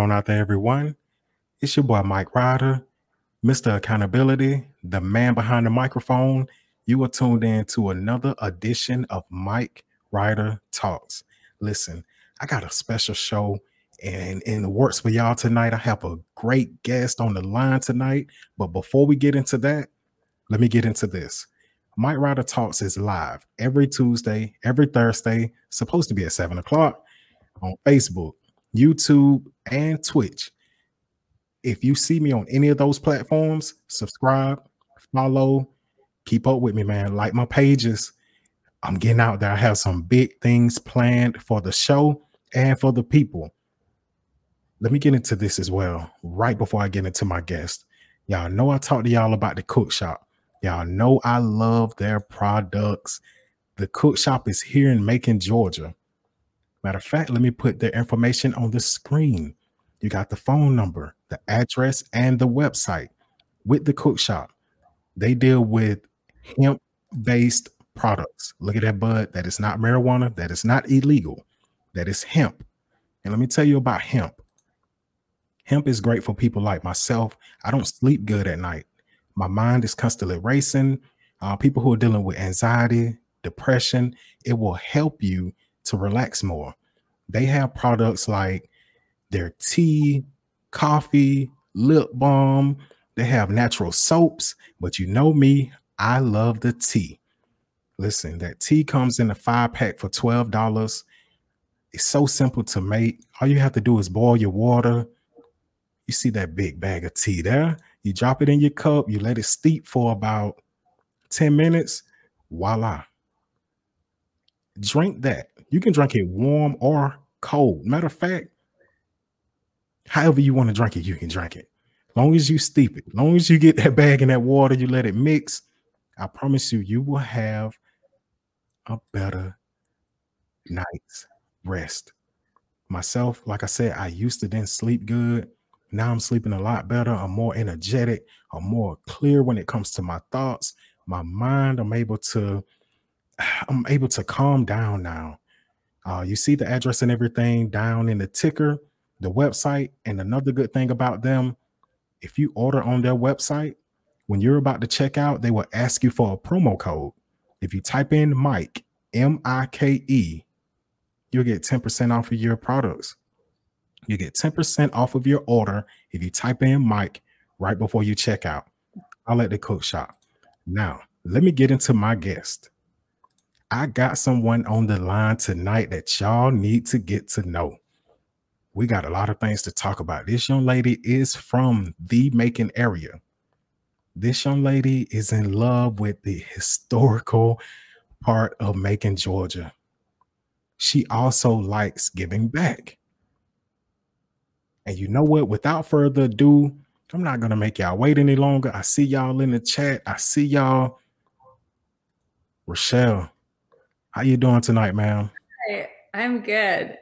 on out there, everyone? It's your boy Mike Ryder, Mr. Accountability, the man behind the microphone. You are tuned in to another edition of Mike Ryder Talks. Listen, I got a special show and in the works for y'all tonight. I have a great guest on the line tonight. But before we get into that, let me get into this. Mike Ryder Talks is live every Tuesday, every Thursday, supposed to be at seven o'clock on Facebook, YouTube, and Twitch. If you see me on any of those platforms, subscribe, follow, keep up with me, man. Like my pages. I'm getting out there. I have some big things planned for the show and for the people. Let me get into this as well, right before I get into my guest. Y'all know I talked to y'all about the cook shop. Y'all know I love their products. The cook shop is here in Macon, Georgia. Matter of fact, let me put their information on the screen. You got the phone number, the address, and the website with the cook shop. They deal with hemp based products. Look at that bud. That is not marijuana. That is not illegal. That is hemp. And let me tell you about hemp. Hemp is great for people like myself. I don't sleep good at night. My mind is constantly racing. Uh, people who are dealing with anxiety, depression, it will help you to relax more. They have products like their tea, coffee, lip balm. They have natural soaps, but you know me, I love the tea. Listen, that tea comes in a five pack for $12. It's so simple to make. All you have to do is boil your water. You see that big bag of tea there? You drop it in your cup, you let it steep for about 10 minutes. Voila. Drink that. You can drink it warm or cold. Matter of fact, however you want to drink it, you can drink it. Long as you steep it, long as you get that bag in that water, you let it mix. I promise you, you will have a better night's rest. Myself, like I said, I used to then sleep good. Now I'm sleeping a lot better. I'm more energetic. I'm more clear when it comes to my thoughts, my mind. I'm able to, I'm able to calm down now. Uh, you see the address and everything down in the ticker, the website. And another good thing about them, if you order on their website, when you're about to check out, they will ask you for a promo code. If you type in Mike, M I K E, you'll get 10% off of your products. You get 10% off of your order if you type in Mike right before you check out. I'll let the cook shop. Now, let me get into my guest. I got someone on the line tonight that y'all need to get to know. We got a lot of things to talk about. This young lady is from the Macon area. This young lady is in love with the historical part of Macon, Georgia. She also likes giving back. And you know what? Without further ado, I'm not gonna make y'all wait any longer. I see y'all in the chat. I see y'all. Rochelle, how you doing tonight, ma'am? Hi, I'm good.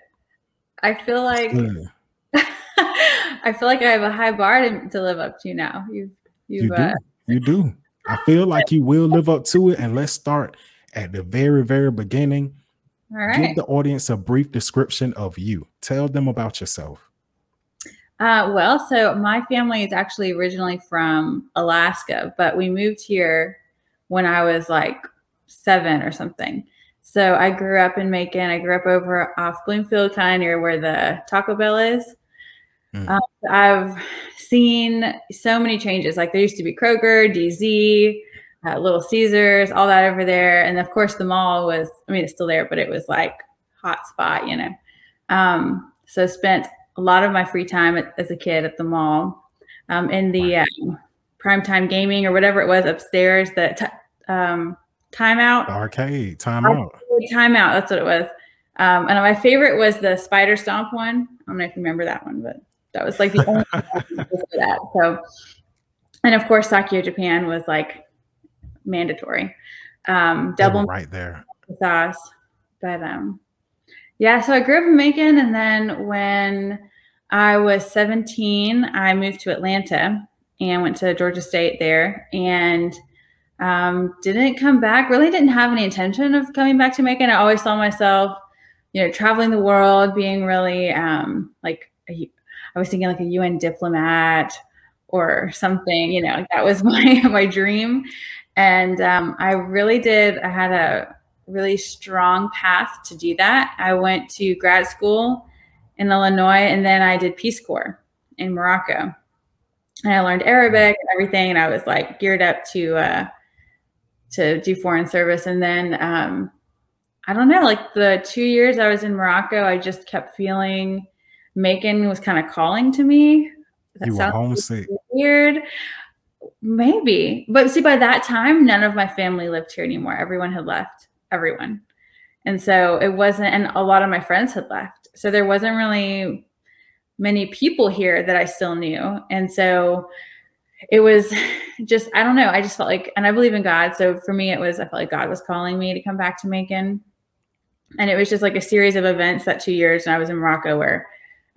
I feel like I feel like I have a high bar to, to live up to now. You've, you've you do. Uh, you do. I feel like you will live up to it. And let's start at the very, very beginning. All right. Give the audience a brief description of you. Tell them about yourself. Uh, well, so my family is actually originally from Alaska, but we moved here when I was like seven or something. So I grew up in Macon. I grew up over off Bloomfield, kind of near where the Taco Bell is. Mm. Um, I've seen so many changes. Like there used to be Kroger, DZ, uh, Little Caesars, all that over there, and of course the mall was. I mean, it's still there, but it was like hot spot, you know. Um, so spent a lot of my free time at, as a kid at the mall, um, in the um, primetime gaming or whatever it was upstairs. That t- um, timeout arcade timeout timeout. That's what it was. Um, and my favorite was the spider stomp one. I don't know if you remember that one, but that was like the only for that. So, and of course, Sarku Japan was like mandatory. Um, double right there sauce, but um, yeah. So I grew up in Macon, and then when I was 17, I moved to Atlanta and went to Georgia State there, and um, didn't come back. Really didn't have any intention of coming back to Macon. I always saw myself, you know, traveling the world, being really um, like a, I was thinking like a UN diplomat or something. You know, that was my my dream. And um, I really did. I had a really strong path to do that. I went to grad school in Illinois, and then I did Peace Corps in Morocco. And I learned Arabic and everything, and I was like geared up to uh, to do foreign service. And then um, I don't know, like the two years I was in Morocco, I just kept feeling Macon was kind of calling to me. That you were homesick. Weird. Maybe. But see, by that time, none of my family lived here anymore. Everyone had left. Everyone. And so it wasn't, and a lot of my friends had left. So there wasn't really many people here that I still knew. And so it was just, I don't know. I just felt like, and I believe in God. So for me, it was, I felt like God was calling me to come back to Macon. And it was just like a series of events that two years and I was in Morocco where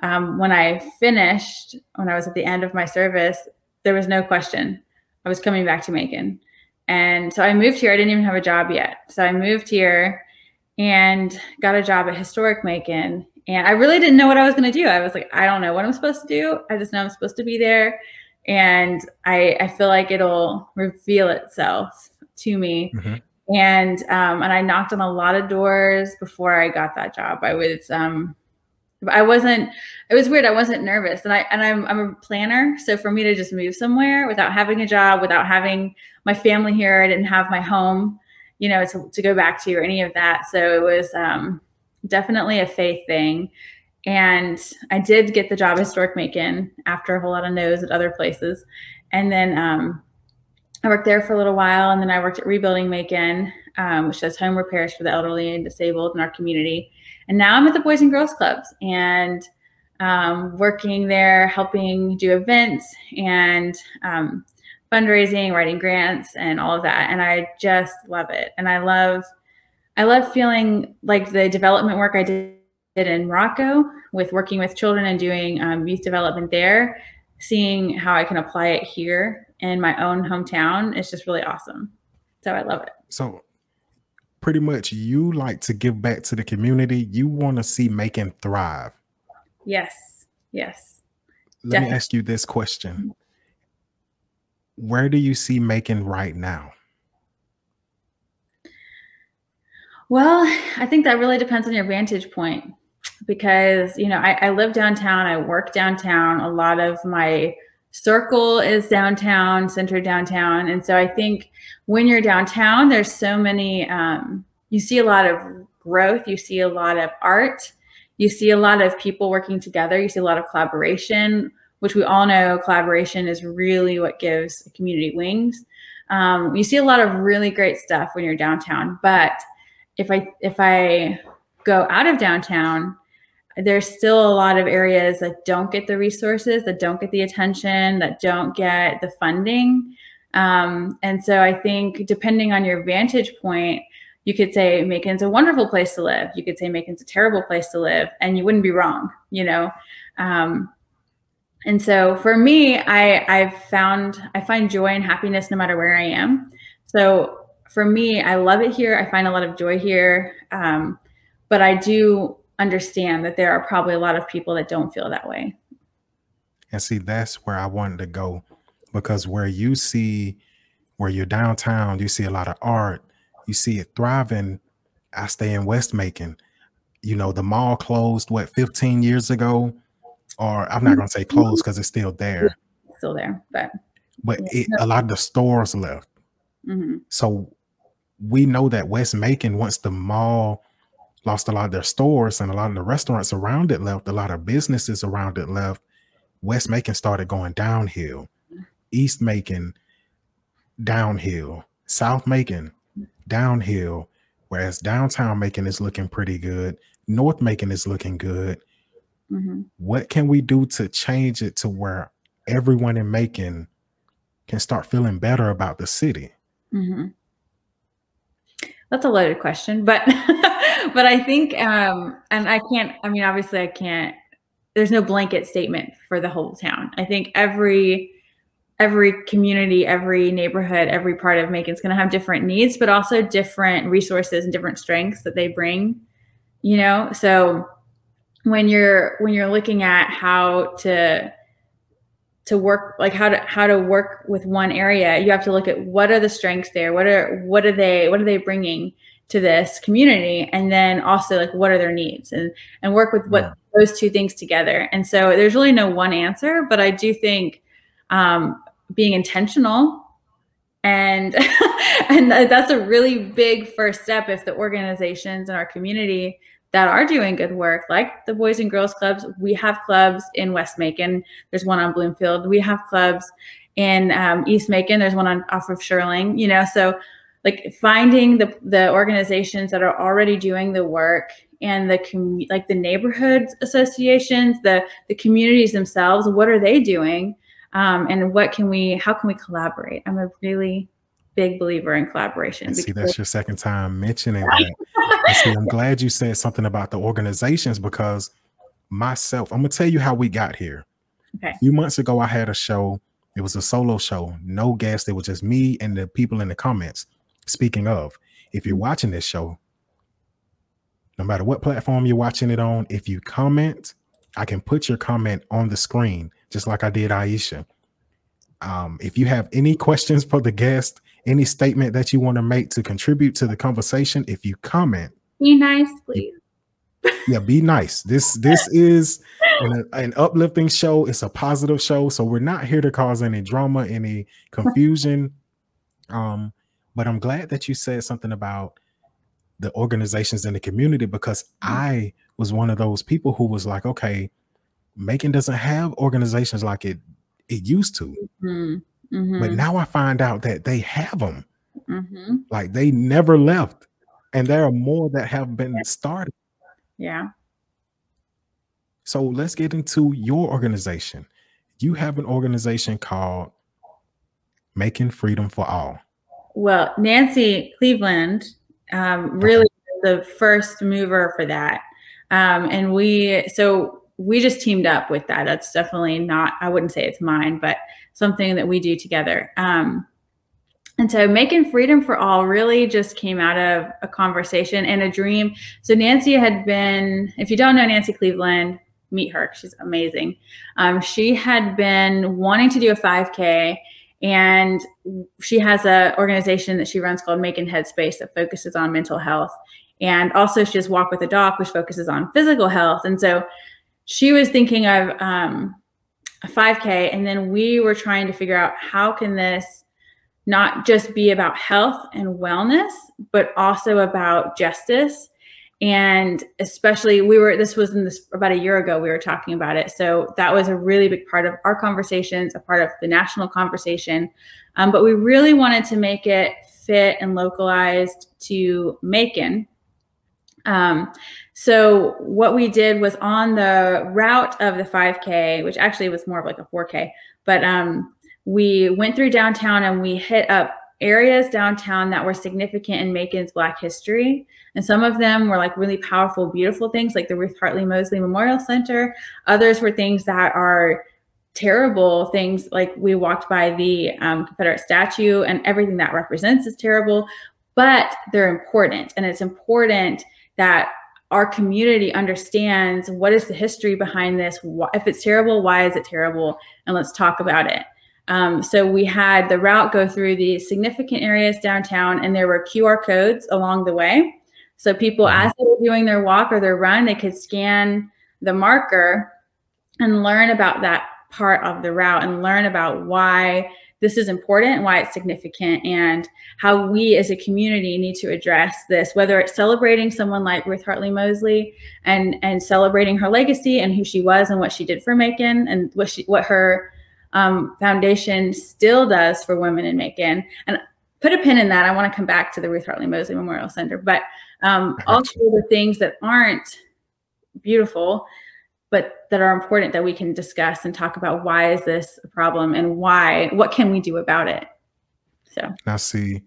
um, when I finished, when I was at the end of my service, there was no question. I was coming back to Macon. And so I moved here. I didn't even have a job yet. So I moved here and got a job at Historic Macon. And I really didn't know what I was going to do. I was like, I don't know what I'm supposed to do. I just know I'm supposed to be there. And I, I feel like it'll reveal itself to me. Mm-hmm. And um, and I knocked on a lot of doors before I got that job. I was um, I wasn't it was weird. I wasn't nervous. And I and I'm I'm a planner. So for me to just move somewhere without having a job, without having my family here, I didn't have my home, you know, to, to go back to or any of that. So it was um, definitely a faith thing. And I did get the job at Historic Macon after a whole lot of no's at other places. And then um, I worked there for a little while. And then I worked at Rebuilding Macon, um, which does home repairs for the elderly and disabled in our community. And now I'm at the Boys and Girls Clubs and um, working there, helping do events and um, fundraising, writing grants, and all of that. And I just love it. And I love, I love feeling like the development work I did in Morocco with working with children and doing um, youth development there, seeing how I can apply it here in my own hometown is just really awesome. So I love it. So pretty much you like to give back to the community. You want to see Macon thrive. Yes. Yes. Let Definitely. me ask you this question. Where do you see Macon right now? Well, I think that really depends on your vantage point because, you know, I, I live downtown, I work downtown. A lot of my circle is downtown, centered downtown. And so I think when you're downtown, there's so many, um, you see a lot of growth, you see a lot of art, you see a lot of people working together, you see a lot of collaboration, which we all know collaboration is really what gives a community wings. Um, you see a lot of really great stuff when you're downtown, but if I if I go out of downtown, there's still a lot of areas that don't get the resources, that don't get the attention, that don't get the funding. Um, and so I think depending on your vantage point, you could say Macon's a wonderful place to live. You could say Macon's a terrible place to live, and you wouldn't be wrong, you know. Um, and so for me, I I've found I find joy and happiness no matter where I am. So for me, I love it here. I find a lot of joy here, um, but I do understand that there are probably a lot of people that don't feel that way. And see, that's where I wanted to go because where you see, where you're downtown, you see a lot of art, you see it thriving. I stay in West Macon. You know, the mall closed what 15 years ago, or I'm not gonna say closed because it's still there. still there, but but it, a lot of the stores left. Mm-hmm. So we know that West Macon, once the mall lost a lot of their stores and a lot of the restaurants around it left, a lot of businesses around it left. West Macon started going downhill, East Macon downhill, South Macon downhill, whereas downtown Macon is looking pretty good, North Macon is looking good. Mm-hmm. What can we do to change it to where everyone in Macon can start feeling better about the city? Mm-hmm. That's a loaded question, but but I think, um, and I can't. I mean, obviously, I can't. There's no blanket statement for the whole town. I think every every community, every neighborhood, every part of Macon is going to have different needs, but also different resources and different strengths that they bring. You know, so when you're when you're looking at how to to work like how to how to work with one area you have to look at what are the strengths there what are what are they what are they bringing to this community and then also like what are their needs and and work with what yeah. those two things together and so there's really no one answer but i do think um, being intentional and and that's a really big first step if the organizations in our community that are doing good work, like the Boys and Girls Clubs. We have clubs in West Macon. There's one on Bloomfield. We have clubs in um, East Macon. There's one on off of Shurling You know, so like finding the the organizations that are already doing the work and the com- like the neighborhood associations, the the communities themselves. What are they doing? Um, and what can we? How can we collaborate? I'm a really big believer in collaboration. see, that's your second time mentioning that. see, I'm glad you said something about the organizations because myself, I'm gonna tell you how we got here. Okay. A few months ago, I had a show. It was a solo show, no guests. It was just me and the people in the comments. Speaking of, if you're watching this show, no matter what platform you're watching it on, if you comment, I can put your comment on the screen, just like I did Aisha. Um, if you have any questions for the guest, any statement that you want to make to contribute to the conversation, if you comment, be nice, please. yeah, be nice. This this is an, an, uplifting show. It's a positive show, so we're not here to cause any drama, any confusion. Um, but I'm glad that you said something about the organizations in the community because mm-hmm. I was one of those people who was like, okay, Macon doesn't have organizations like it it used to. Mm-hmm. Mm-hmm. But now I find out that they have them. Mm-hmm. Like they never left. And there are more that have been started. Yeah. So let's get into your organization. You have an organization called Macon Freedom for All. Well, Nancy Cleveland um, really the first mover for that. Um, and we, so we just teamed up with that. That's definitely not, I wouldn't say it's mine, but something that we do together. Um, and so Macon freedom for all really just came out of a conversation and a dream. So Nancy had been, if you don't know Nancy Cleveland, meet her. She's amazing. Um, she had been wanting to do a 5K and she has a organization that she runs called Making Headspace that focuses on mental health. And also she has Walk with a Doc, which focuses on physical health. And so she was thinking of um, a 5K, and then we were trying to figure out how can this not just be about health and wellness, but also about justice. And especially, we were, this was in this about a year ago, we were talking about it. So that was a really big part of our conversations, a part of the national conversation. Um, but we really wanted to make it fit and localized to Macon. Um, so what we did was on the route of the 5K, which actually was more of like a 4K, but um, we went through downtown and we hit up areas downtown that were significant in Macon's Black history. And some of them were like really powerful, beautiful things like the Ruth Hartley Mosley Memorial Center. Others were things that are terrible things like we walked by the um, Confederate statue and everything that represents is terrible, but they're important. And it's important that our community understands what is the history behind this. If it's terrible, why is it terrible? And let's talk about it. Um, so we had the route go through the significant areas downtown, and there were QR codes along the way. So people, mm-hmm. as they were doing their walk or their run, they could scan the marker and learn about that part of the route and learn about why this is important, why it's significant, and how we as a community need to address this, whether it's celebrating someone like Ruth Hartley Mosley and and celebrating her legacy and who she was and what she did for Macon and what she what her um, foundation still does for women in Macon. And put a pin in that. I want to come back to the Ruth Hartley Mosley Memorial Center, but um, also the things that aren't beautiful but that are important that we can discuss and talk about why is this a problem and why what can we do about it so now see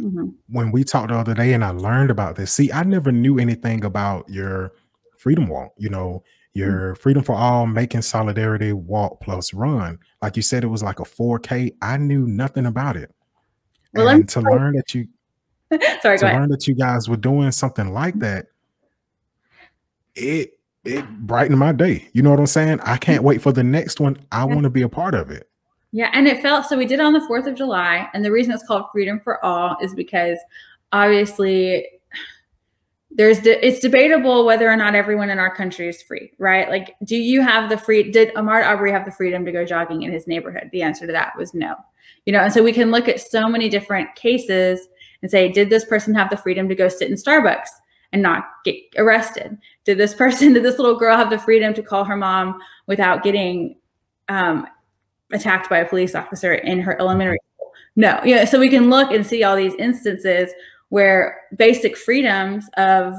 mm-hmm. when we talked the other day and i learned about this see i never knew anything about your freedom walk you know your freedom for all Making solidarity walk plus run like you said it was like a 4k i knew nothing about it well, and to learn that you sorry to learn that you guys were doing something like that it it brightened my day. You know what I'm saying? I can't wait for the next one. I want to be a part of it. Yeah, and it felt so we did on the 4th of July and the reason it's called Freedom for All is because obviously there's de- it's debatable whether or not everyone in our country is free, right? Like do you have the free did Ahmaud Arbery have the freedom to go jogging in his neighborhood? The answer to that was no. You know, and so we can look at so many different cases and say did this person have the freedom to go sit in Starbucks? and not get arrested? Did this person, did this little girl have the freedom to call her mom without getting um, attacked by a police officer in her elementary school? No. Yeah. So we can look and see all these instances where basic freedoms of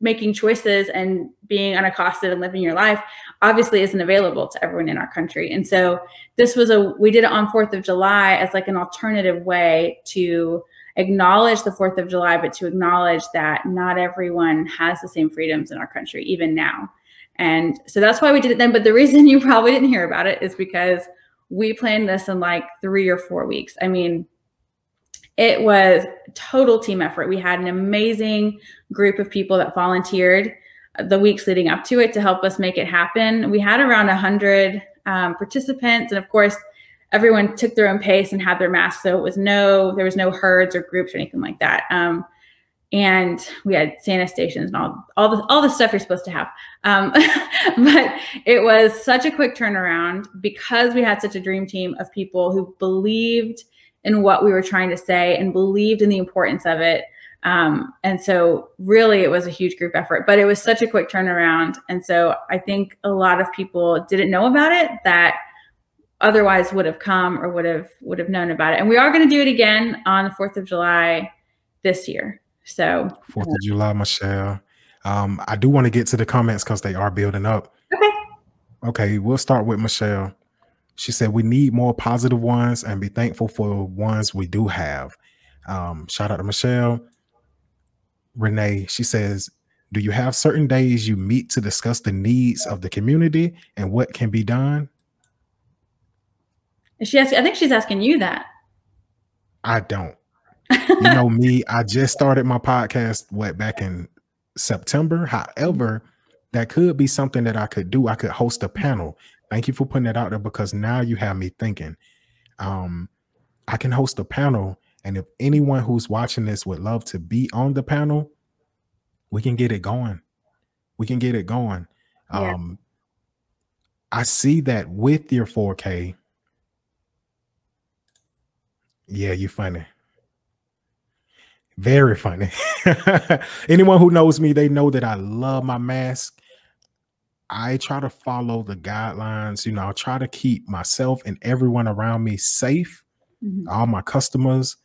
making choices and being unaccosted and living your life obviously isn't available to everyone in our country. And so this was a we did it on 4th of July as like an alternative way to acknowledge the 4th of July, but to acknowledge that not everyone has the same freedoms in our country, even now. And so that's why we did it then. But the reason you probably didn't hear about it is because we planned this in like three or four weeks. I mean, it was total team effort. We had an amazing group of people that volunteered the weeks leading up to it to help us make it happen. We had around 100 um, participants. And of course, everyone took their own pace and had their masks. So it was no, there was no herds or groups or anything like that. Um, and we had Santa stations and all, all the, all the stuff you're supposed to have. Um, but it was such a quick turnaround because we had such a dream team of people who believed in what we were trying to say and believed in the importance of it. Um, and so really it was a huge group effort, but it was such a quick turnaround. And so I think a lot of people didn't know about it that otherwise would have come or would have would have known about it. And we are going to do it again on the 4th of July this year. So 4th of July, Michelle. Um, I do want to get to the comments because they are building up. Okay. Okay, we'll start with Michelle. She said we need more positive ones and be thankful for the ones we do have. Um, shout out to Michelle. Renee, she says, Do you have certain days you meet to discuss the needs of the community and what can be done? Is she asking? I think she's asking you that. I don't. you know me, I just started my podcast what back in September. However, that could be something that I could do. I could host a panel. Thank you for putting that out there because now you have me thinking. Um, I can host a panel, and if anyone who's watching this would love to be on the panel, we can get it going. We can get it going. Yeah. Um, I see that with your 4K, yeah, you're funny. Very funny. Anyone who knows me, they know that I love my mask. I try to follow the guidelines. You know, I try to keep myself and everyone around me safe. Mm-hmm. All my customers,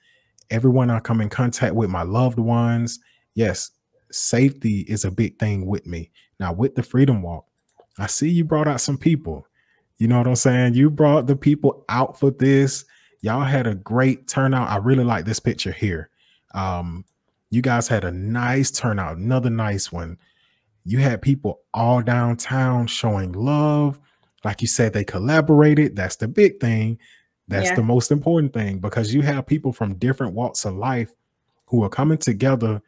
everyone I come in contact with, my loved ones. Yes, safety is a big thing with me. Now, with the Freedom Walk, I see you brought out some people. You know what I'm saying? You brought the people out for this. Y'all had a great turnout. I really like this picture here. Um, you guys had a nice turnout, another nice one. You had people all downtown showing love. Like you said, they collaborated. That's the big thing. That's yeah. the most important thing because you have people from different walks of life who are coming together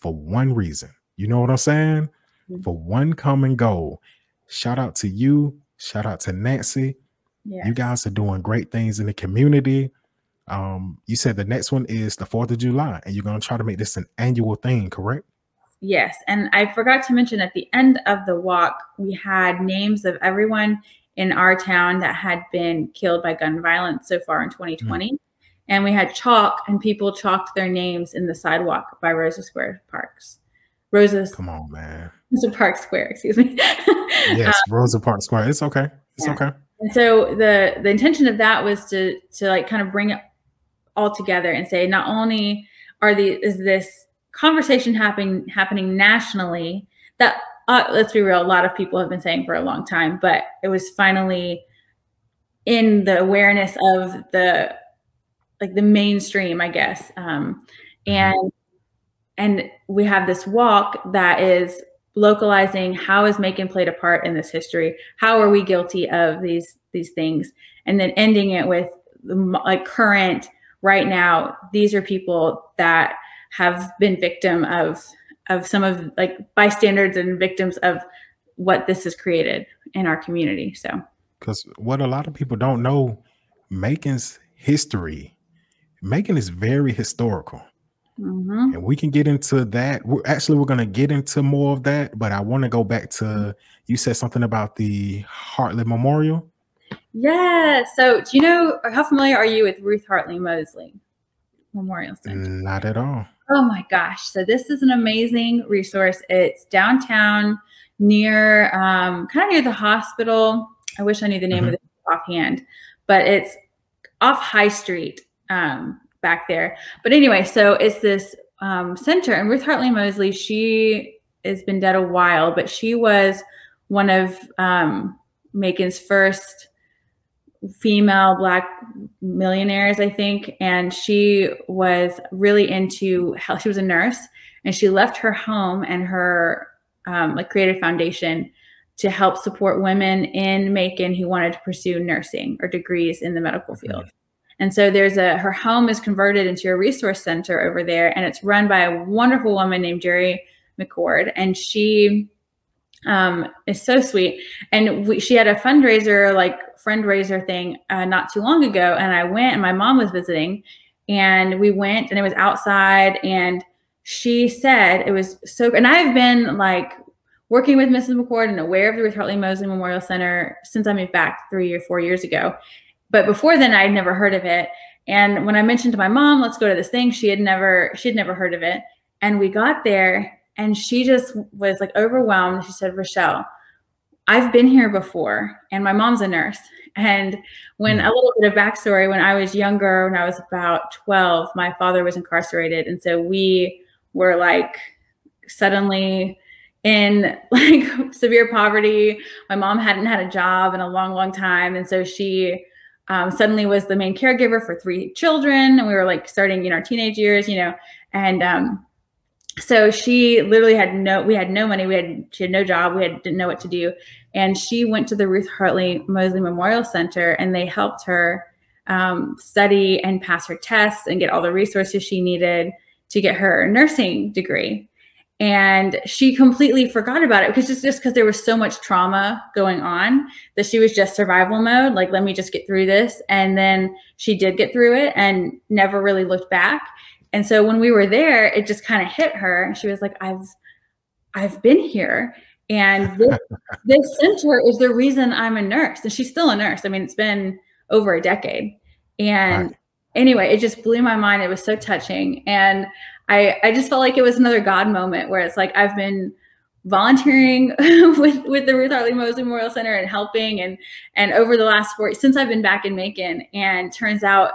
for one reason. You know what I'm saying? Mm-hmm. For one common goal. Shout out to you. Shout out to Nancy. Yes. You guys are doing great things in the community. Um, you said the next one is the 4th of July, and you're going to try to make this an annual thing, correct? Yes. And I forgot to mention at the end of the walk, we had names of everyone in our town that had been killed by gun violence so far in 2020. Mm. And we had chalk, and people chalked their names in the sidewalk by Rosa Square Parks. Rosa's. Come on, man. Rosa Park Square, excuse me. yes, um, Rosa Park Square. It's okay. It's yeah. okay. And so the the intention of that was to to like kind of bring it all together and say not only are the is this conversation happening happening nationally that uh, let's be real a lot of people have been saying for a long time but it was finally in the awareness of the like the mainstream i guess um, mm-hmm. and and we have this walk that is localizing how is Macon played a part in this history? How are we guilty of these these things? And then ending it with like current right now. These are people that have been victim of of some of like bystanders and victims of what this has created in our community. So, because what a lot of people don't know, Macon's history, Macon is very historical. Mm-hmm. And we can get into that. We're actually we're gonna get into more of that, but I want to go back to you said something about the Hartley Memorial. Yeah. So do you know how familiar are you with Ruth Hartley Mosley Memorial Center? Not at all. Oh my gosh. So this is an amazing resource. It's downtown near um, kind of near the hospital. I wish I knew the name mm-hmm. of it offhand, but it's off High Street. Um, back there. But anyway, so it's this um, center, and Ruth Hartley Mosley, she has been dead a while, but she was one of um, Macon's first female black millionaires, I think. And she was really into health. She was a nurse, and she left her home and her um, like created foundation to help support women in Macon who wanted to pursue nursing or degrees in the medical field. And so there's a her home is converted into a resource center over there, and it's run by a wonderful woman named Jerry McCord, and she um, is so sweet. And we, she had a fundraiser, like fundraiser thing, uh, not too long ago, and I went, and my mom was visiting, and we went, and it was outside, and she said it was so. And I've been like working with Mrs. McCord and aware of the Ruth Hartley Mosley Memorial Center since I moved back three or four years ago. But before then, I'd never heard of it. And when I mentioned to my mom, let's go to this thing, she had never, she had never heard of it. And we got there and she just was like overwhelmed. She said, Rochelle, I've been here before, and my mom's a nurse. And when a little bit of backstory, when I was younger, when I was about 12, my father was incarcerated. And so we were like suddenly in like severe poverty. My mom hadn't had a job in a long, long time. And so she um, suddenly was the main caregiver for three children and we were like starting in our teenage years you know and um, so she literally had no we had no money. We had she had no job. We had didn't know what to do. And she went to the ruth hartley mosley memorial center and they helped her um, study and pass her tests and get all the resources she needed to get her nursing degree. And she completely forgot about it because just just because there was so much trauma going on that she was just survival mode. Like let me just get through this. And then she did get through it and never really looked back and so when we were there it just kind of hit her she was like i've i've been here and this, this center is the reason i'm a nurse. And she's still a nurse. I mean it's been over a decade. And right. anyway it just blew my mind. It was so touching. And I, I just felt like it was another God moment where it's like I've been volunteering with with the Ruth Hartley Mosley Memorial Center and helping and and over the last four since I've been back in Macon and turns out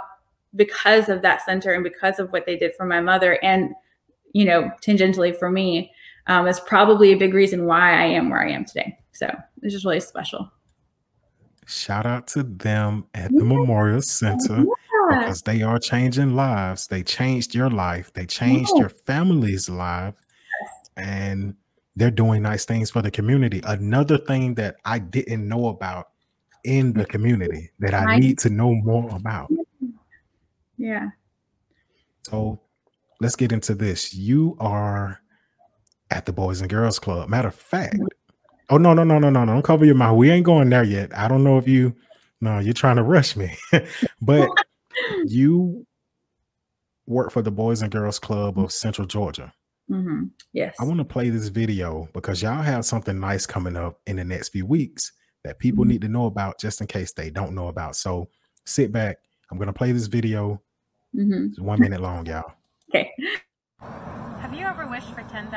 because of that center and because of what they did for my mother and you know tangentially for me um, is probably a big reason why I am where I am today. So it's just really special. Shout out to them at the yeah. Memorial Center because they are changing lives. They changed your life. They changed yeah. your family's life, and they're doing nice things for the community. Another thing that I didn't know about in the community that I need to know more about. Yeah. So let's get into this. You are at the Boys and Girls Club. Matter of fact, oh no, no, no, no, no, no. don't cover your mouth. We ain't going there yet. I don't know if you no, you're trying to rush me. but you work for the Boys and Girls Club of Central Georgia. Mm-hmm. Yes. I want to play this video because y'all have something nice coming up in the next few weeks that people mm-hmm. need to know about just in case they don't know about. So sit back. I'm going to play this video. Mm-hmm. It's one minute long, y'all. Okay. Have you ever wished for $10,000?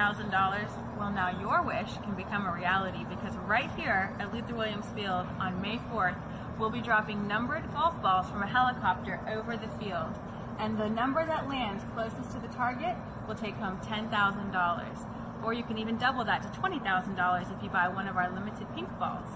Well, now your wish can become a reality because right here at Luther Williams Field on May 4th, we'll be dropping numbered golf balls from a helicopter over the field. And the number that lands closest to the target will take home $10,000. Or you can even double that to $20,000 if you buy one of our limited pink balls.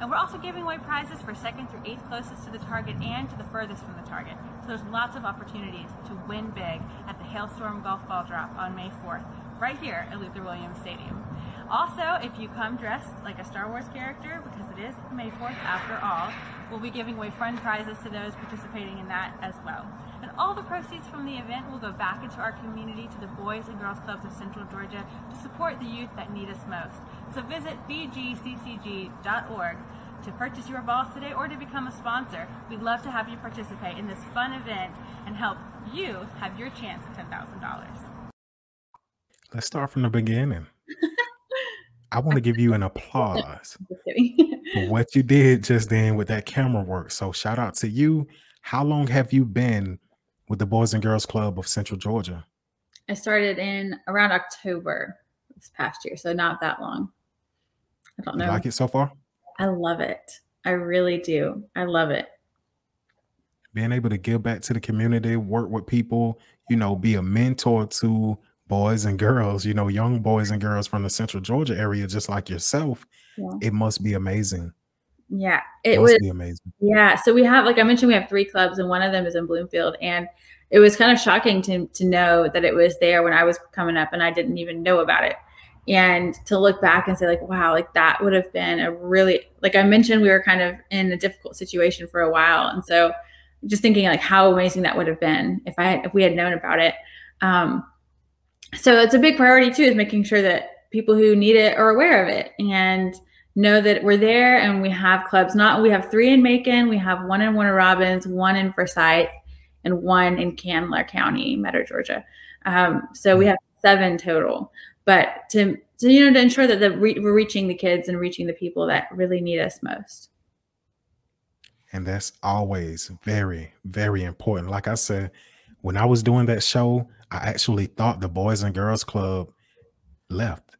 And we're also giving away prizes for second through eighth closest to the target and to the furthest from the target. So there's lots of opportunities to win big at the Hailstorm Golf Ball Drop on May 4th, right here at Luther Williams Stadium. Also, if you come dressed like a Star Wars character, because it is May 4th after all, we'll be giving away fun prizes to those participating in that as well. And all the proceeds from the event will go back into our community to the Boys and Girls Clubs of Central Georgia to support the youth that need us most. So visit bgccg.org to purchase your balls today or to become a sponsor. We'd love to have you participate in this fun event and help you have your chance at $10,000. Let's start from the beginning. I want to give you an applause for what you did just then with that camera work. So shout out to you. How long have you been with the Boys and Girls Club of Central Georgia? I started in around October this past year, so not that long. I don't know. You like it so far? I love it. I really do. I love it. Being able to give back to the community, work with people, you know, be a mentor to boys and girls, you know, young boys and girls from the Central Georgia area, just like yourself, yeah. it must be amazing. Yeah, it, it was amazing. Yeah, so we have, like I mentioned, we have three clubs, and one of them is in Bloomfield, and it was kind of shocking to to know that it was there when I was coming up, and I didn't even know about it. And to look back and say, like, wow, like that would have been a really, like I mentioned, we were kind of in a difficult situation for a while, and so just thinking like how amazing that would have been if I had, if we had known about it. Um, so it's a big priority too is making sure that people who need it are aware of it and know that we're there and we have clubs. Not we have three in macon we have one in warner robins one in forsyth and one in candler county metro georgia. Um, so we have seven total but to, to you know to ensure that the re- we're reaching the kids and reaching the people that really need us most and that's always very very important like i said when i was doing that show I actually thought the Boys and Girls Club left.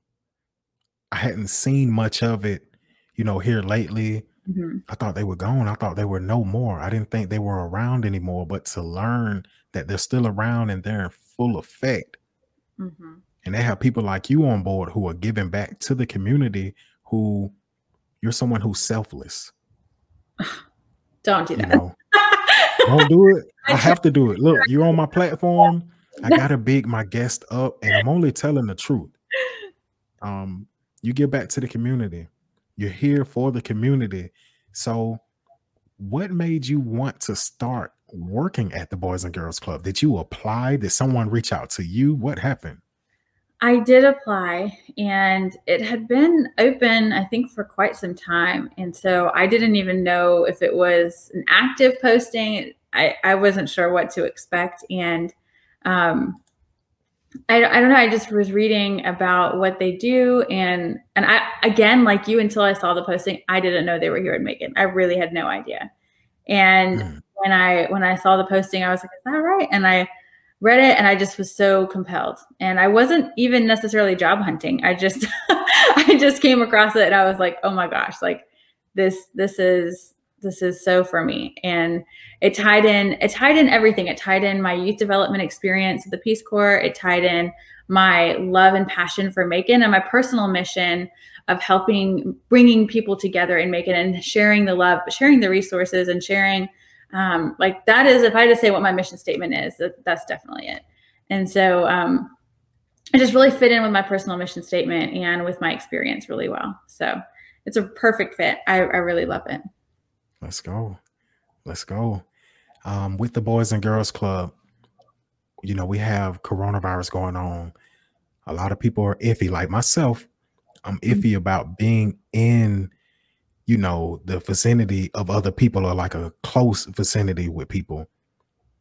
I hadn't seen much of it, you know, here lately. Mm-hmm. I thought they were gone. I thought they were no more. I didn't think they were around anymore. But to learn that they're still around and they're in full effect, mm-hmm. And they have people like you on board who are giving back to the community, who you're someone who's selfless. Don't do that. You know, don't do it. I have to do it. Look, you're on my platform. I gotta big my guest up, and I'm only telling the truth. Um, you give back to the community. You're here for the community. So, what made you want to start working at the Boys and Girls Club? Did you apply? Did someone reach out to you? What happened? I did apply and it had been open, I think, for quite some time. And so I didn't even know if it was an active posting. I, I wasn't sure what to expect. And um, I, I don't know. I just was reading about what they do, and and I again, like you, until I saw the posting, I didn't know they were here in Macon. I really had no idea. And mm. when I when I saw the posting, I was like, "Is that right?" And I read it, and I just was so compelled. And I wasn't even necessarily job hunting. I just I just came across it, and I was like, "Oh my gosh!" Like this this is this is so for me and it tied in it tied in everything it tied in my youth development experience at the peace corps it tied in my love and passion for macon and my personal mission of helping bringing people together in macon and sharing the love sharing the resources and sharing um, like that is if i just say what my mission statement is that, that's definitely it and so um, it just really fit in with my personal mission statement and with my experience really well so it's a perfect fit i, I really love it Let's go. Let's go. Um, with the Boys and Girls Club, you know, we have coronavirus going on. A lot of people are iffy, like myself. I'm mm-hmm. iffy about being in, you know, the vicinity of other people or like a close vicinity with people.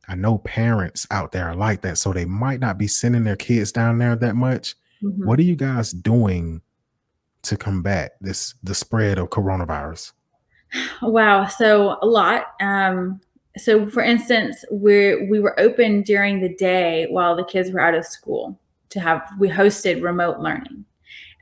I know parents out there are like that, so they might not be sending their kids down there that much. Mm-hmm. What are you guys doing to combat this the spread of coronavirus? Wow. So a lot. Um, so for instance, we we were open during the day while the kids were out of school to have we hosted remote learning.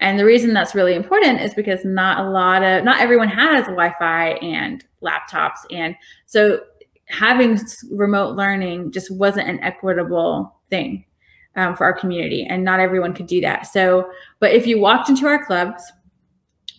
And the reason that's really important is because not a lot of not everyone has Wi-Fi and laptops and so having remote learning just wasn't an equitable thing um, for our community and not everyone could do that. So, but if you walked into our clubs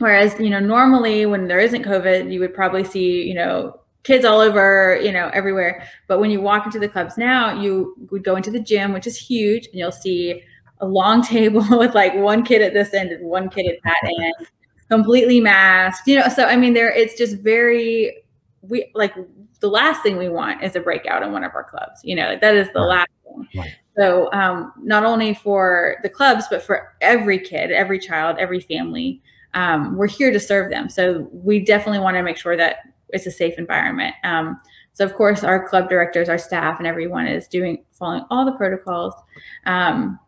Whereas, you know, normally when there isn't COVID, you would probably see, you know, kids all over, you know, everywhere. But when you walk into the clubs now, you would go into the gym, which is huge, and you'll see a long table with like one kid at this end and one kid at that end, completely masked. You know, so I mean, there it's just very we like the last thing we want is a breakout in one of our clubs. You know, that is the last thing. Right. So um, not only for the clubs, but for every kid, every child, every family, um, we're here to serve them. So we definitely want to make sure that it's a safe environment. Um, so of course, our club directors, our staff, and everyone is doing following all the protocols. Um,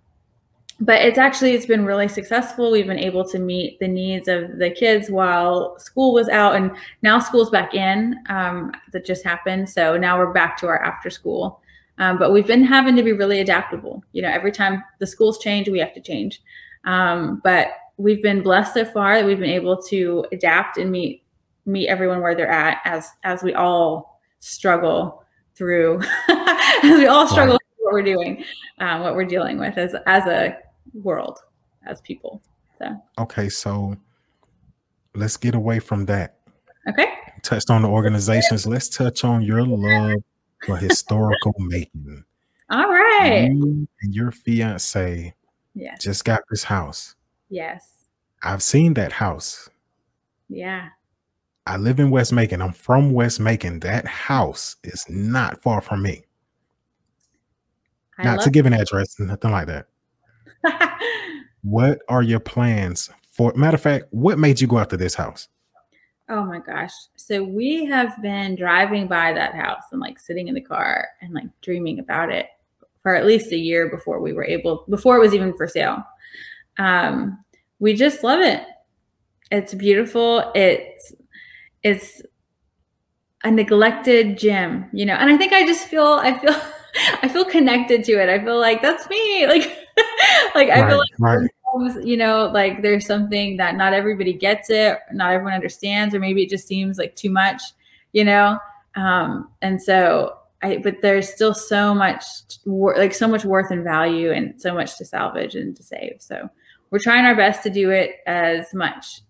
but it's actually it's been really successful. We've been able to meet the needs of the kids while school was out, and now school's back in. Um, that just happened, so now we're back to our after school. Um, but we've been having to be really adaptable. You know, every time the schools change, we have to change. Um, but we've been blessed so far that we've been able to adapt and meet meet everyone where they're at as as we all struggle through as we all struggle Right. through what we're doing, um, what we're dealing with as as a world, as people. So Okay, so let's get away from that. okay, Touched on the organizations. Let's touch on your love for historical making. all right, You and your fiance yes, just got this house. yes, I've seen that house. yeah, I live in West Macon. I'm from West Macon. That house is not far from me. I not to give an address, nothing like that. What are your plans for? Matter of fact, what made you go after this house? Oh my gosh. So we have been driving by that house and like sitting in the car and like dreaming about it for at least a year before we were able before it was even for sale. Um we just love it. It's beautiful. It's it's a neglected gym, you know. And I think I just feel I feel I feel connected to it. I feel like that's me. Like like I feel like right. you know, like there's something that not everybody gets it, not everyone understands, or maybe it just seems like too much, you know. Um, and so I, but there's still so much, wor- like so much worth and value, and so much to salvage and to save. So we're trying our best to do it as much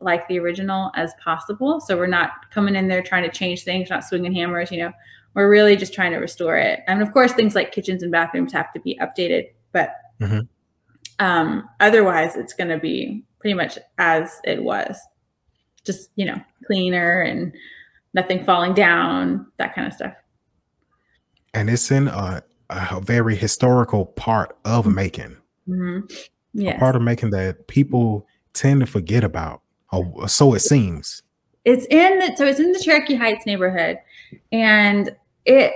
like the original as possible. So we're not coming in there trying to change things, not swinging hammers, you know. We're really just trying to restore it. And of course, things like kitchens and bathrooms have to be updated, but Mhm. um, otherwise, it's going to be pretty much as it was. Just you know, cleaner and nothing falling down, that kind of stuff. And it's in a, a very historical part of Macon. hmm Yes. part of Macon that people tend to forget about. Or so it seems. it's in the so it's in the Cherokee Heights neighborhood, and it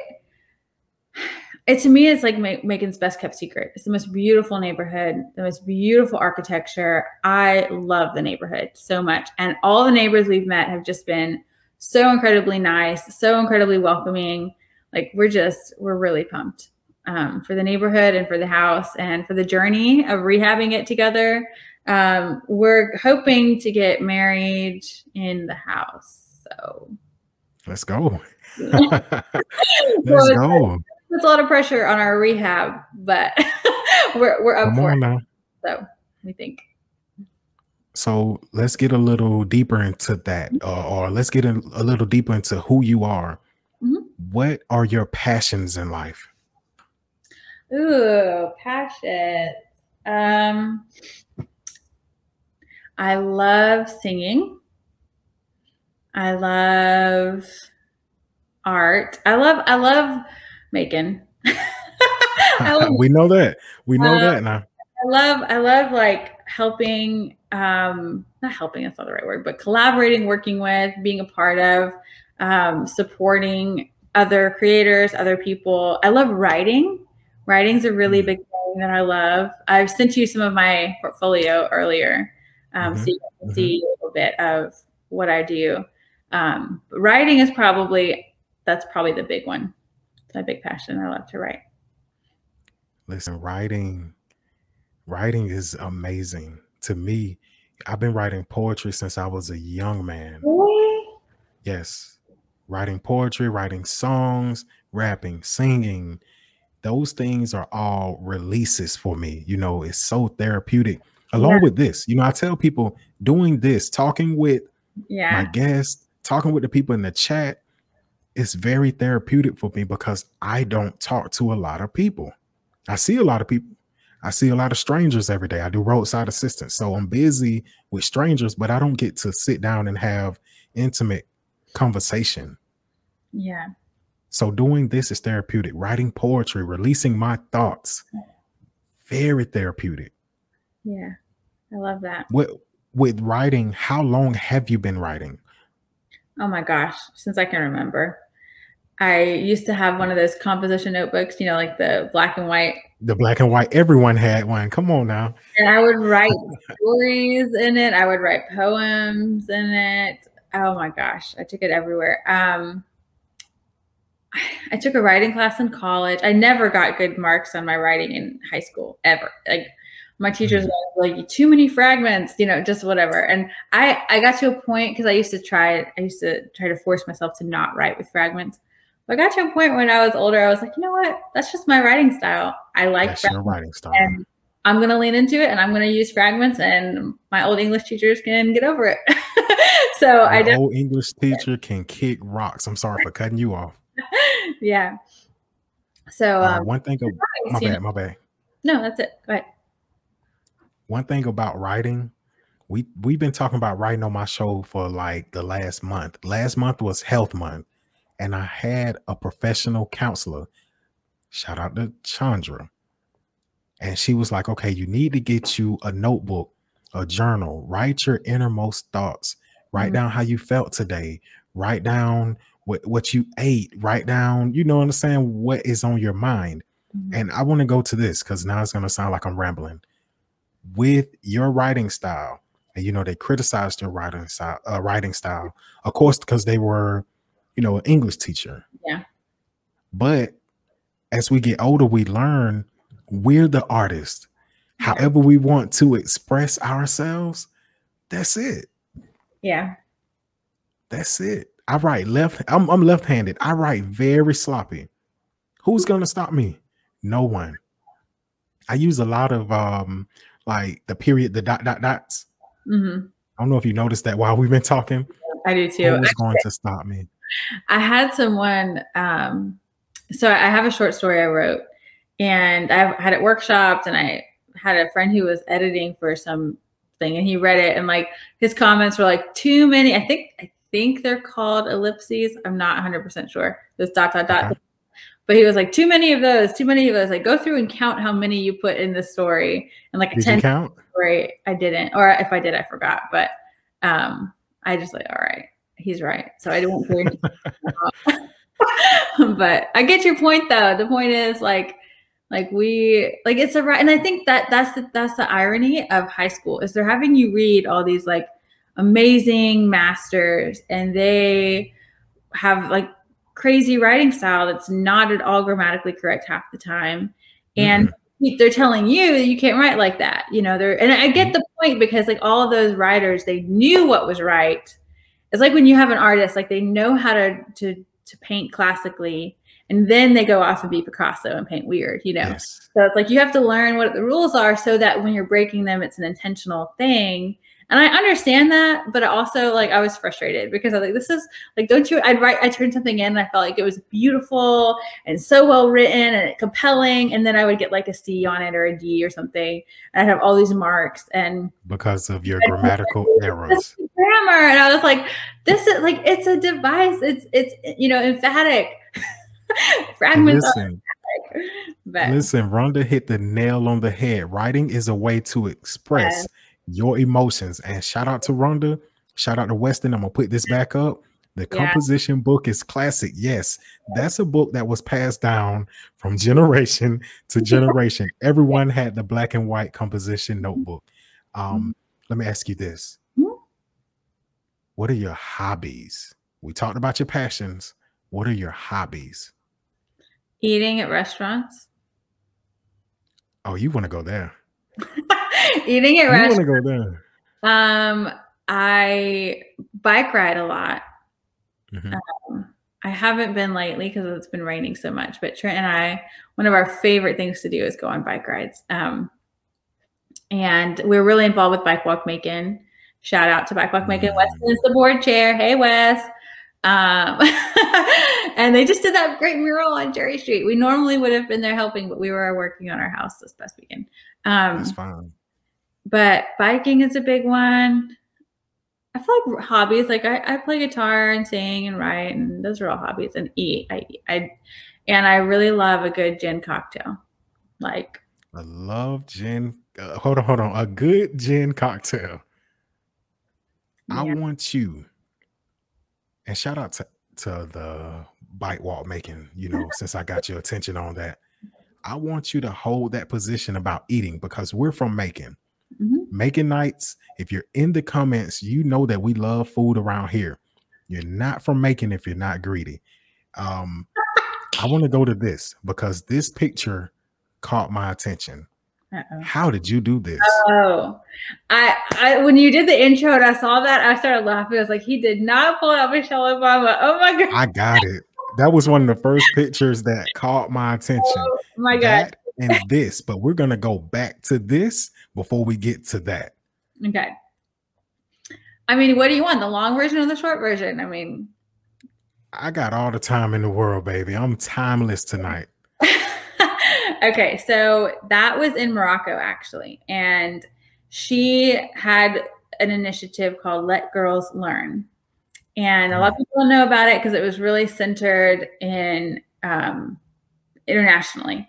it to me is like Ma- Macon's best kept secret. It's the most beautiful neighborhood, the most beautiful architecture. I love the neighborhood so much, and all the neighbors we've met have just been so incredibly nice, so incredibly welcoming. Like we're just we're really pumped um, for the neighborhood and for the house and for the journey of rehabbing it together um, we're hoping to get married in the house. So Let's go. Let's it's, go. it's a lot of pressure on our rehab, but we're we're up Come for it. now. So we think. So let's get a little deeper into that, or, or let's get a, a little deeper into who you are. Mhm. What are your passions in life? Ooh, passion. Um, I love singing. I love art. I love I love making. I love we know that. We know Uh, that now. I love I love like helping um not helping that's not the right word, but collaborating, working with, being a part of, um, supporting other creators, other people. I love writing. Writing's a really Mm. big thing that I love. I've sent you some of my portfolio earlier. Um, so you can Mhm. see a little bit of what I do. Um, writing is probably that's probably the big one. It's my big passion. I love to write. Listen, writing, writing is amazing to me. I've been writing poetry since I was a young man. Really? Yes. Writing poetry, writing songs, rapping, singing. Those things are all releases for me. You know, it's so therapeutic. Along Yeah. with this, you know, I tell people doing this, talking with Yeah. my guests, talking with the people in the chat, it's very therapeutic for me because I don't talk to a lot of people. I see a lot of people. I see a lot of strangers every day. I do roadside assistance. So I'm busy with strangers, but I don't get to sit down and have intimate conversation Yeah. So doing this is therapeutic. Writing poetry, releasing my thoughts, very therapeutic. Yeah. I love that. With with writing, how long have you been writing? Oh my gosh, since I can remember. I used to have one of those composition notebooks, you know, like the black and white. The black and white, everyone had one. Come on now. And I would write stories in it. I would write poems in it. Oh my gosh, I took it everywhere. Um, I took a writing class in college. I never got good marks on my writing in high school ever. Like my teachers Mm-hmm. were like too many fragments, you know, just whatever. And I I got to a point because I used to try I used to try to force myself to not write with fragments. But I got to a point when I was older, I was like, you know what? That's just my writing style. I like That's your writing style. and I'm gonna lean into it and I'm gonna use fragments and my old English teachers can get over it. so I Your did old English teacher can kick rocks. I'm sorry for cutting you off. yeah. So Uh, um one thing, of, my bad, my bad. no, that's it. Go ahead. One thing about writing, we we've been talking about writing on my show for like the last month. Last month was Health Month, and I had a professional counselor. Shout out to Chandra, and she was like, "Okay, you need to get you a notebook, a journal. Write your innermost thoughts. Write Mhm. down how you felt today. Write down what what you ate. Write down, you know, what I'm saying what is on your mind." Mhm. And I want to go to this because now it's going to sound like I'm rambling. With your writing style, and you know they criticized your writing style, uh, writing style, of course, because they were, you know, an English teacher. Yeah. But as we get older, we learn we're the artist. Yeah. However, we want to express ourselves, that's it. Yeah. That's it. I write left. I'm, I'm left-handed. I write very sloppy. Who's gonna stop me? No one. I use a lot of um like the period, the dot dot dots. hmm I don't know if you noticed that while we've been talking. I do too. Who's going to stop me? I had someone. Um, so I have a short story I wrote, and I had it workshopped, and I had a friend who was editing for something, and he read it, and like his comments were like too many. I think I think they're called ellipses. I'm not 100 percent sure. Those dot dot dot. Okay. But he was like, too many of those, too many of those. Like, go through and count how many you put in the story, and like a Did 10 you count? story i didn't. Or if i did i forgot. But um i just like all right he's right. So i didn't hear but i get your point though. The point is like like we like it's a right and i think that that's the that's the irony of high school is they're having you read all these like amazing masters and they have like crazy writing style that's not at all grammatically correct half the time. Mm-hmm. And they're telling you that you can't write like that you know they're and i get the point because like all of those writers they knew what was right. It's like when you have an artist like they know how to to to paint classically and then they go off and be picasso and paint weird you know? Yes. so it's like you have to learn what the rules are so that when you're breaking them it's an intentional thing and i understand that but also like i was frustrated because i was like this is like don't you i'd write i turned something in and i felt like it was beautiful and so well written and compelling. And then i would get like a c on it or a d or something. And i'd have all these marks and Because of your grammatical errors. grammar. And i was like this is like it's a device. It's it's you know emphatic. Fragments Listen, emphatic. but listen, Rhonda hit the nail on the head. Writing is a way to express your emotions. And shout out to Rhonda. Shout out to Weston. I'm gonna put this back up. The Yeah. composition book is classic. Yes, that's a book that was passed down from generation to generation. Everyone had the black and white composition notebook. Um, let me ask you this: Mhm. What are your hobbies? We talked about your passions. What are your hobbies? eating at restaurants Oh, you want to go there? eating at want restaurants to go there? um i bike ride a lot Mhm. Um, I haven't been lately because it's been raining so much. But Trent and I, one of our favorite things to do is go on bike rides. Um, and we're really involved with Bike Walk Macon. Shout out to Bike Walk Macon. Mm. Weston is the board chair. Hey, Wes. Um, and they just did that great mural on Cherry Street. We normally would have been there helping, but we were working on our house this past weekend. Um, That's fine. But biking is a big one. I feel like hobbies, like I, I play guitar and sing and write, and those are all hobbies. And eat, I, I, and I really love a good gin cocktail. Like I love gin. Uh, hold on, hold on. A good gin cocktail. I want you, and shout out to, to the Bike Walk Macon, you know, since I got your attention on that. I want you to hold that position about eating because we're from Macon. Mhm. Macon nights, if you're in the comments, you know that we love food around here. You're not from Macon if you're not greedy. Um, I want to go to this because this picture caught my attention. Uh-oh. How did you do this? Oh, I, I when you did the intro and I saw that, I started laughing. I was like, he did not pull out Michelle Obama. Oh my god! I got it. That was one of the first pictures that caught my attention. Oh my god! That and this, but we're gonna go back to this before we get to that. Okay. I mean, what do you want? The long version or the short version? I mean, I got all the time in the world, baby. I'm timeless tonight. okay, so that was in Morocco actually, and she had an initiative called Let Girls Learn, and a lot of people know about it because it was really centered in um, internationally,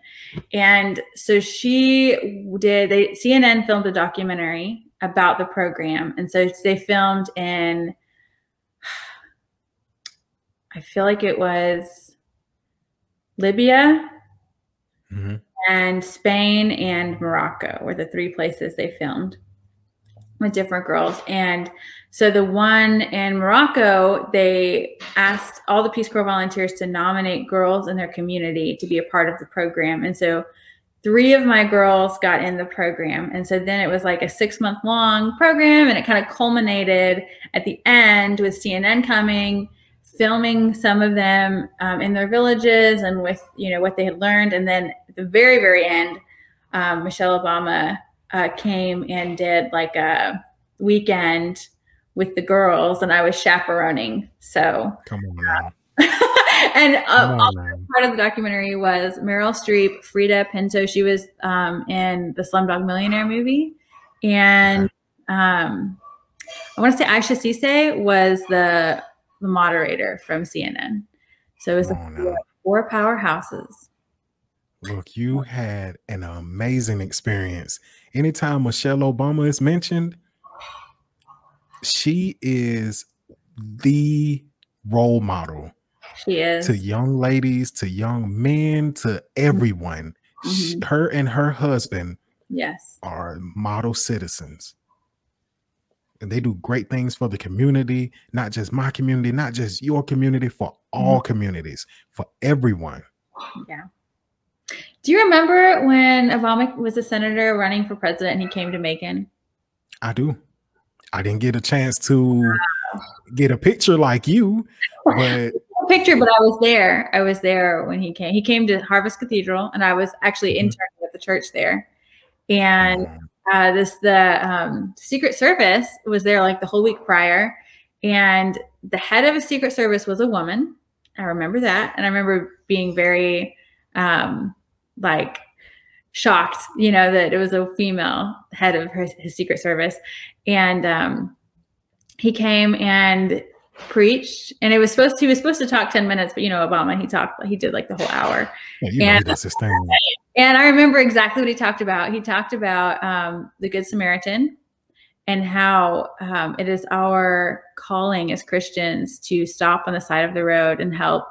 and so she did. They CNN filmed a documentary about the program, and so they filmed in. I feel like it was Libya, Mhm. and Spain and Morocco were the three places they filmed with different girls. And so the one in Morocco, they asked all the Peace Corps volunteers to nominate girls in their community to be a part of the program. And so three of my girls got in the program. And so then it was like a six month long program and it kind of culminated at the end with CNN coming filming some of them um, in their villages and with you know what they had learned and then at the very very end um, michelle obama uh, came and did like a weekend with the girls and i was chaperoning so Come on now. and um, on part of the documentary was Meryl Streep Freida Pinto she was um, in the slumdog millionaire movie and um, i want to say Isha Sesay was the the moderator from CNN. So it was the now. four powerhouses. Look, you had an amazing experience. Anytime Michelle Obama is mentioned, she is the role model She is. to young ladies, to young men, to mm-hmm. everyone. Sh- mm-hmm. Her and her husband yes. are model citizens. And they do great things for the community, not just my community, not just your community, for mm-hmm. all communities, for everyone. Yeah. Do you remember when Obama was a senator running for president and he came to Macon? I do. I didn't get a chance to get a picture like you, but picture, but I was there. I was there when he came. He came to Harvest Cathedral, and I was actually Mhm. interning at the church there. And um, uh, this the um, Secret Service was there like the whole week prior, and the head of a Secret Service was a woman. I remember that, and I remember being very um, like shocked, you know, that it was a female head of his, his Secret Service, and um, he came and preached, and it was supposed he was supposed to talk ten minutes, but you know, Obama he talked he did like the whole hour. yeah, you know, he and-. And I remember exactly what he talked about. He talked about um, the Good Samaritan and how um, it is our calling as Christians to stop on the side of the road and help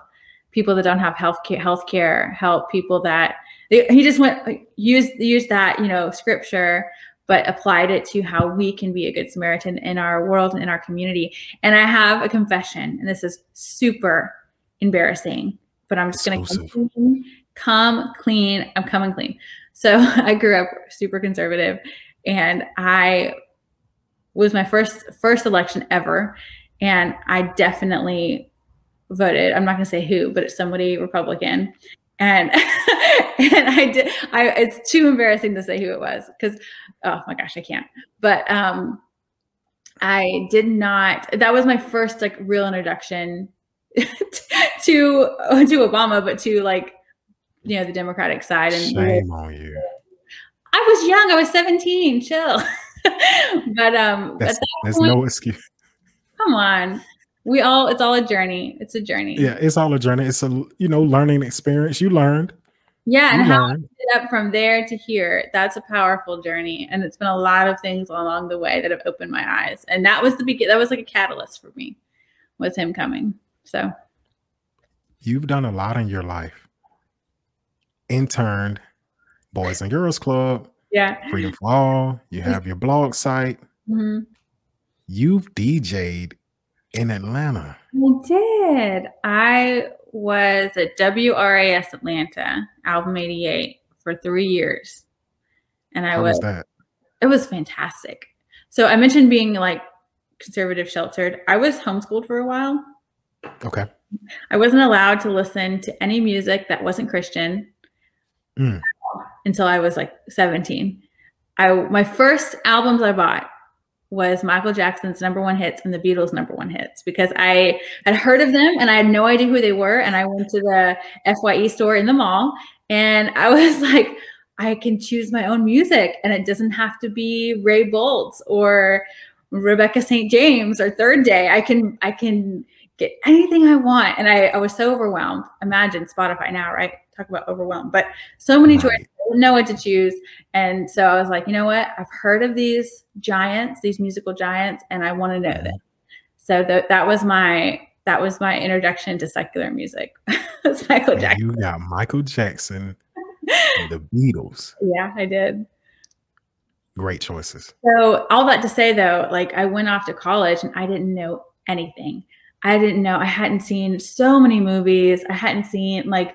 people that don't have health care, health care help people that he just went used used that you know scripture but applied it to how we can be a good samaritan in our world and in our community and i have a confession and this is super embarrassing but i'm just going to Exclusive. come clean. I'm coming clean. So I grew up super conservative and I was my first first election ever and I definitely voted. I'm not going to say who, but it's somebody Republican. And and I did I it's too embarrassing to say who it was cuz oh my gosh, I can't. But um I did not that was my first like real introduction to to Obama but to like you know the democratic side and Shame on you. i was young i was 17 chill but um That's, at that there's point, no excuse. Come on. We all it's all a journey. It's a journey. Yeah, it's all a journey. It's a you know learning experience. You learned. Yeah, You and how learned. up from there to here, that's a powerful journey. And it's been a lot of things along the way that have opened my eyes. And that was the begin that was like a catalyst for me with him coming. So You've done a lot in your life. Interned, Boys and Girls Club, yeah. Freedom for All. You have your blog site. Mhm. You've DJ'd in Atlanta. I did. I was at WRAS Atlanta, Album 88, for three years. And I How was was that? it was fantastic. So I mentioned being like conservative sheltered. I was homeschooled for a while. Okay. I wasn't allowed to listen to any music that wasn't Christian Mm. until I was like 17. I my first albums I bought was Michael Jackson's number one hits and the Beatles' number one hits because I had heard of them and I had no idea who they were. And I went to the FYE store in the mall and I was like, I can choose my own music and it doesn't have to be Ray Boltz or Rebecca St. James or Third Day. I can I can get anything I want. And I, I was so overwhelmed. Imagine Spotify now, right? Talk about overwhelmed, but so many choices. I didn't know what to choose. And so I was like, you know what? I've heard of these giants, these musical giants, and I want to know mm-hmm. them. So th- that was my that was my introduction to secular music. it's Michael Jackson. you got Michael Jackson, the Beatles. Yeah, I did. Great choices. So all that to say though, like I went off to college and I didn't know anything. I didn't know. I hadn't seen so many movies. I hadn't seen like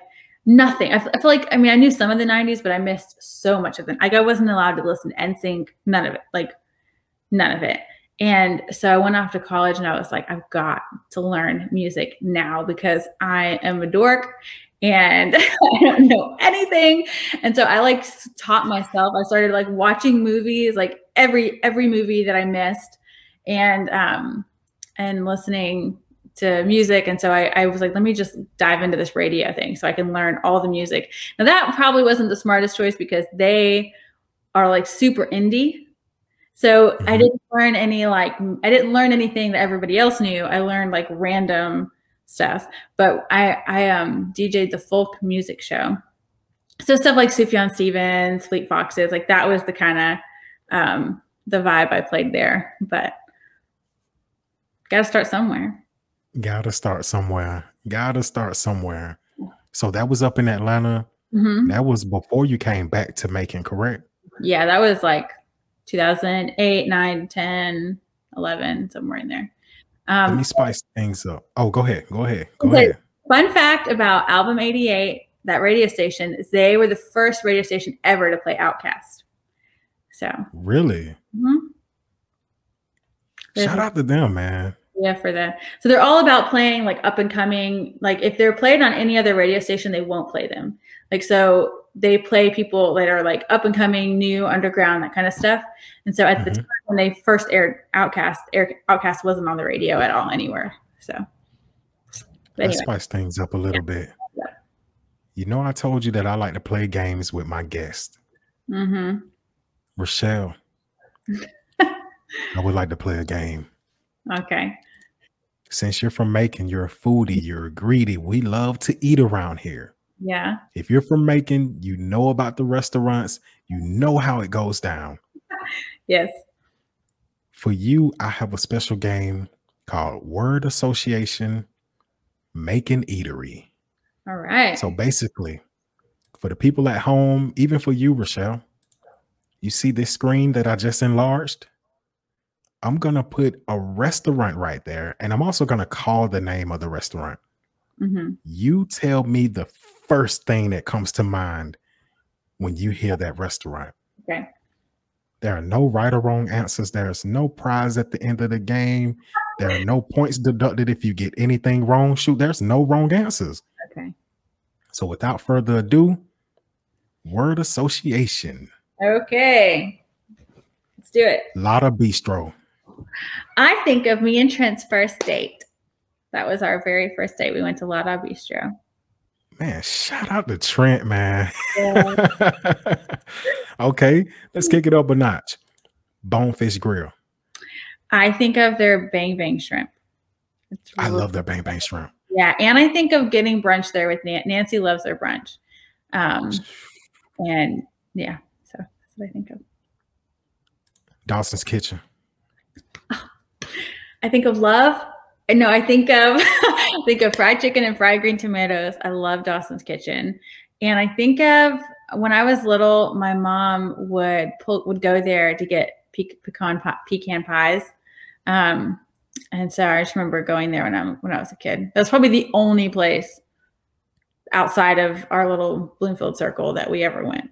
nothing. I, f- I feel like I mean I knew some of the '90s, but I missed so much of them. Like I wasn't allowed to listen to NSYNC, none of it. Like none of it. And so I went off to college and I was like, I've got to learn music now because I am a dork and I don't know anything. And so I like taught myself. I started like watching movies, like every every movie that I missed, and um and listening to music. And so I, I was like, let me just dive into this radio thing so I can learn all the music. Now that probably wasn't the smartest choice because they are like super indie. So I Mhm. didn't learn any like I didn't learn anything that everybody else knew. I learned like random stuff. But I I um DJ'd the folk music show. So stuff like Sufjan Stevens, Fleet Foxes, like that was the kind of um the vibe I played there. But gotta start somewhere. Gotta start somewhere. Gotta start somewhere. So that was up in Atlanta. hmm That was before you came back to Macon, correct? Yeah, that was like 2008, 9, 10, 11, somewhere in there. Let Um, me spice things up. Oh, go ahead. Go ahead. Go Okay. ahead. Fun fact about Album 88, that radio station, is they were the first radio station ever to play OutKast. So, Really? mhm. Shout out to them, man. Yeah, for that. So they're all about playing like up and coming. Like if they're played on any other radio station, they won't play them. Like so they play people that are like up and coming, new, underground, that kind of stuff. And so at the Mhm. time when they first aired OutKast, Air, OutKast wasn't on the radio at all anywhere. So but Let's spice things up a little bit. Yeah. You know, I told you that I like to play games with my guest, hmm Rochelle. I would like to play a game. okay. Since you're from Macon, you're a foodie, you're greedy. We love to eat around here. Yeah. If you're from Macon, you know about the restaurants, you know how it goes down. Yes. For you, I have a special game called Word Association Macon Eatery. All right. So basically, for the people at home, even for you, Rochelle, you see this screen that I just enlarged? I'm going to put a restaurant right there, and I'm also going to call the name of the restaurant. hmm You tell me the first thing that comes to mind when you hear that restaurant. Okay. There are no right or wrong answers. There's no prize at the end of the game. There are no points deducted if you get anything wrong. Shoot, there's no wrong answers. Okay. So without further ado, word association, Okay. Let's do it. Lotta Bistro. I think of me and Trent's first date. That was our very first date. We went to Lada Bistro. Man, shout out to Trent, man. Yeah. okay, let's kick it up a notch. Bonefish Grill. I think of their bang bang shrimp. It's I love their bang bang shrimp. Yeah, and I think of getting brunch there with Nan- Nancy. Loves their brunch, um, and yeah, so that's what I think of. Dawson's Kitchen. I think of love. No, I think of I think of fried chicken and fried green tomatoes. I love Dawson's Kitchen, and I think of when I was little, my mom would pull would go there to get pe- pecan pecan pies, um, and so I just remember going there when I when I was a kid. That's probably the only place outside of our little Bloomfield circle that we ever went.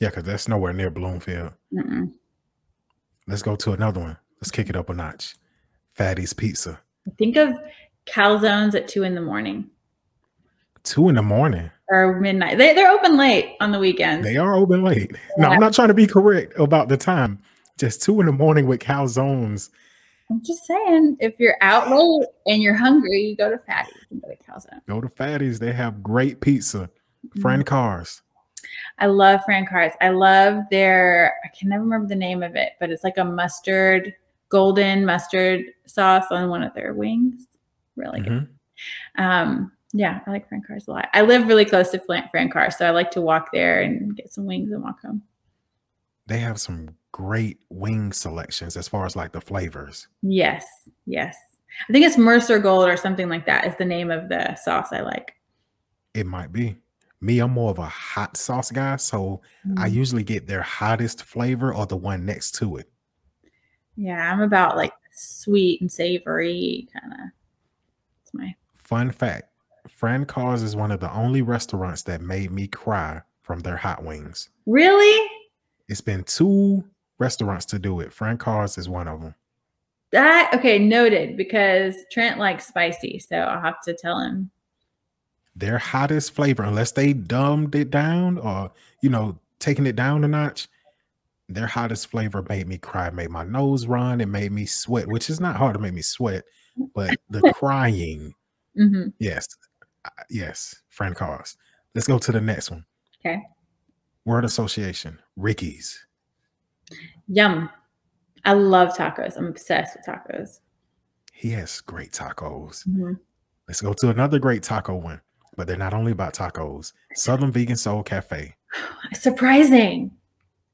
Yeah, because that's nowhere near Bloomfield. Mm-mm. Let's go to another one. Let's kick it up a notch. Fatty's Pizza. Think of calzones at two in the morning. Two in the morning. or midnight. They they're open late on the weekends. They are open late. No, Yeah. I'm not trying to be correct about the time. Just two in the morning with calzones. I'm just saying, if you're out late and you're hungry, you go to Fatty. You can go to Calzone. Go to Fatty's. They have great pizza. Mm-hmm. Friend cars. I love Francar's. I love their. I can never remember the name of it, but it's like a mustard, golden mustard sauce on one of their wings. Really good. Mhm. Um, yeah, I like Francar's a lot. I live really close to Fran Francar's, so I like to walk there and get some wings and walk home. They have some great wing selections as far as like the flavors. Yes, yes. I think it's Mercer Gold or something like that is the name of the sauce I like. It might be. Me, I'm more of a hot sauce guy, so I Mm. usually get their hottest flavor or the one next to it. Yeah, I'm about like sweet and savory kind of. It's my Fun fact Francar's is one of the only restaurants that made me cry from their hot wings. really It's been two restaurants to do it. Francar's is one of them. that okay noted because Trent likes spicy, so I'll have to tell him. Their hottest flavor, unless they dumbed it down or, you know, taking it down a notch, their hottest flavor made me cry, made my nose run, it made me sweat, which is not hard to make me sweat, but the crying, hmm yes, yes, Francar's. Let's go to the next one. Okay. Word association, Ricky's. Yum! I love tacos. I'm obsessed with tacos. He has great tacos. Mhm. Let's go to another great taco one, but they're not only about tacos. Southern Vegan Soul Cafe. Surprising.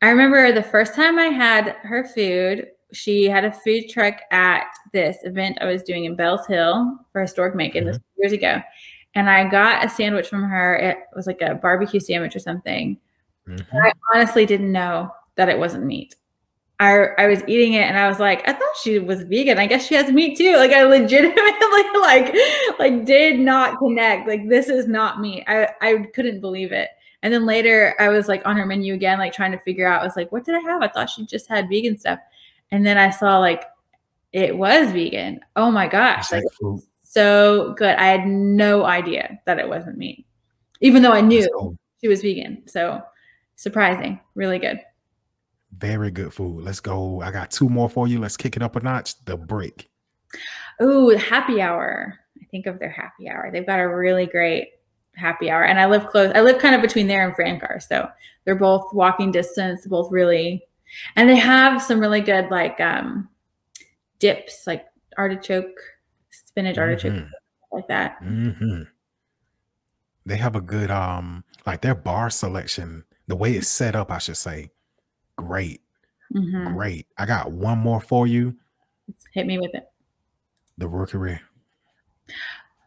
I remember the first time I had her food, she had a food truck at this event I was doing in Beall's Hill for Historic Macon this years ago. And I got a sandwich from her. It was like a barbecue sandwich or something. Mhm. I honestly didn't know that it wasn't meat. I, I was eating it and I was like, I thought she was vegan. I guess she has meat too. Like I legitimately like like did not connect. Like this is not meat. I, I couldn't believe it. And then later I was like on her menu again, like trying to figure out, I was like, what did I have? I thought she just had vegan stuff. And then I saw like it was vegan. Oh my gosh. Like so good. I had no idea that it wasn't meat. Even though I knew she was vegan. So surprising. Really good. Very good food. Let's go. I got two more for you. Let's kick it up a notch. The break. Ooh, happy hour. I think of their happy hour. They've got a really great happy hour. And I live close. I live kind of between there and Francar. So they're both walking distance, both really and they have some really good like um dips, like artichoke, spinach artichoke, Mhm. like that. hmm They have a good um like their bar selection, the way it's set up, I should say. Great, Mhm. great. I got one more for you. Hit me with it. The rookery.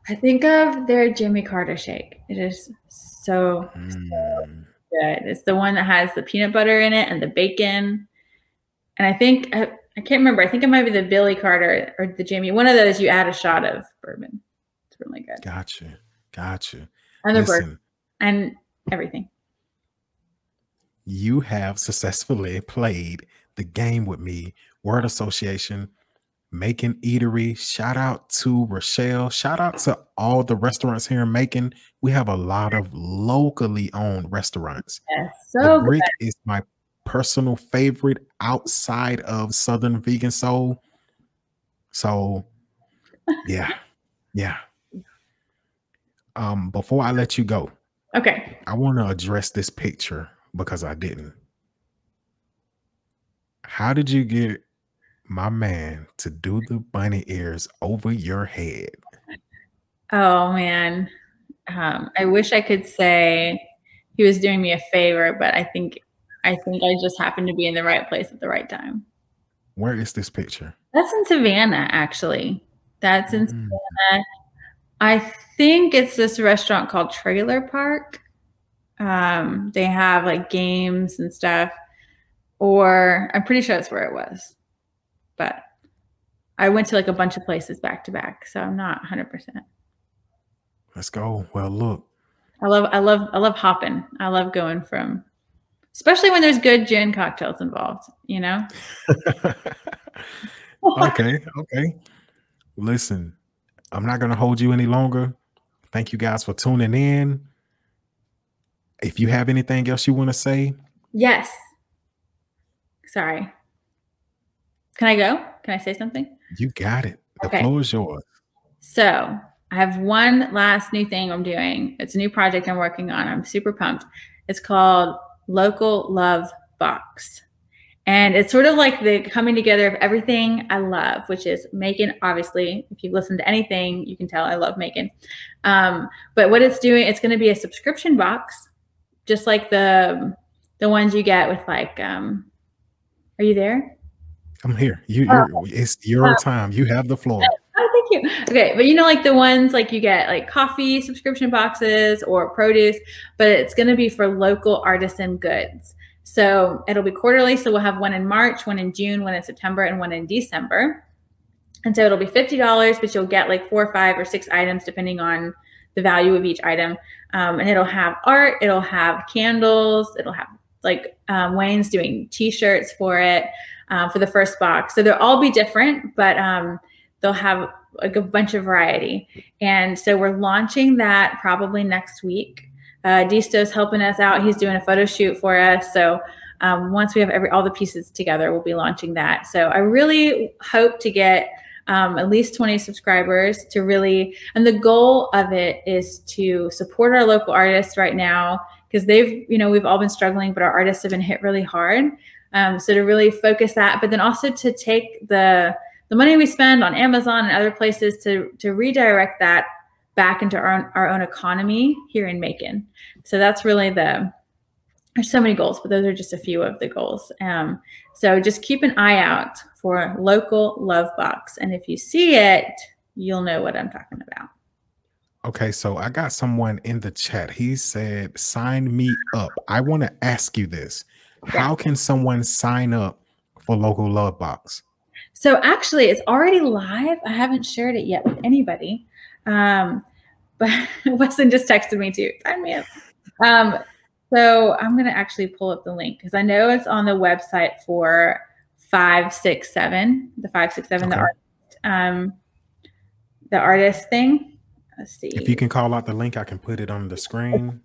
I think of their Jimmy Carter shake. It is so Mm. good. It's the one that has the peanut butter in it and the bacon. And I think I, I can't remember. I think it might be the Billy Carter or the Jimmy. One of those you add a shot of bourbon. It's really good. Gotcha. Gotcha. And the bird and everything. you have successfully played the game with me. Word association, Macon Eatery. Shout out to Rochelle. Shout out to all the restaurants here in Macon. We have a lot of locally owned restaurants. Yes. the So good. brick is my personal favorite outside of Southern Vegan Soul. So, yeah, yeah. Um, before I let you go, Okay. I want to address this picture because I didn't. How did you get my man to do the bunny ears over your head? Oh man. Um, I wish I could say he was doing me a favor, but I think I think I just happened to be in the right place at the right time. Where is this picture? That's in Savannah, actually. That's in Mm. Savannah. I think it's this restaurant called Trailer Park. Um, they have like games and stuff, or I'm pretty sure that's where it was. But I went to like a bunch of places back to back, so I'm not 100%. Let's go. Well, look, I love, I love, I love hopping. I love going from, especially when there's good gin cocktails involved. You know. okay, okay. Listen, I'm not gonna hold you any longer. Thank you guys for tuning in. If you have anything else you want to say, Yes. Sorry. Can I go? Can I say something? you got it. The Okay. floor is yours. So I have one last new thing I'm doing. It's a new project I'm working on. I'm super pumped. It's called Local Love Box. And it's sort of like the coming together of everything I love, which is Macon. Obviously, if you've listened to anything, you can tell I love Macon. Um, but what it's doing, it's going to be a subscription box, just like the the ones you get with like. Um, are you there? I'm here. You, Uh, you're, it's your time. You have the floor. Oh, thank you. Okay, but you know, like the ones like you get like coffee subscription boxes or produce, but it's going to be for local artisan goods. So it'll be quarterly. So we'll have one in March, one in June, one in September, and one in December. And so it'll be fifty dollars, but you'll get like four, or five, or six items depending on the value of each item. Um, and it'll have art. It'll have candles. It'll have like um, Wayne's doing T-shirts for it uh, for the first box. So they'll all be different, but um, they'll have like a bunch of variety. And so we're launching that probably next week. Uh, Disto's helping us out. He's doing a photo shoot for us. So um, once we have every all the pieces together, we'll be launching that. So I really hope to get um, at least 20 subscribers to really, and the goal of it is to support our local artists right now because they've, you know, we've all been struggling, but our artists have been hit really hard. Um, so to really focus that, but then also to take the the money we spend on Amazon and other places to to redirect that back into our own, our own economy here in Macon. So that's really the there's so many goals, but those are just a few of the goals. Um, so just keep an eye out for local love box, and if you see it, you'll know what I'm talking about. Okay, so I got someone in the chat. He said, sign me up. I want to ask you this. How can someone sign up for local love box? So actually, it's already live. I haven't shared it yet with anybody. Um, but Weston just texted me too. Sign me up. Um, so I'm gonna actually pull up the link because I know it's on the website for five six seven, the five six seven, the Okay. art, um, the artist thing. Let's see. If you can call out the link, I can put it on the screen.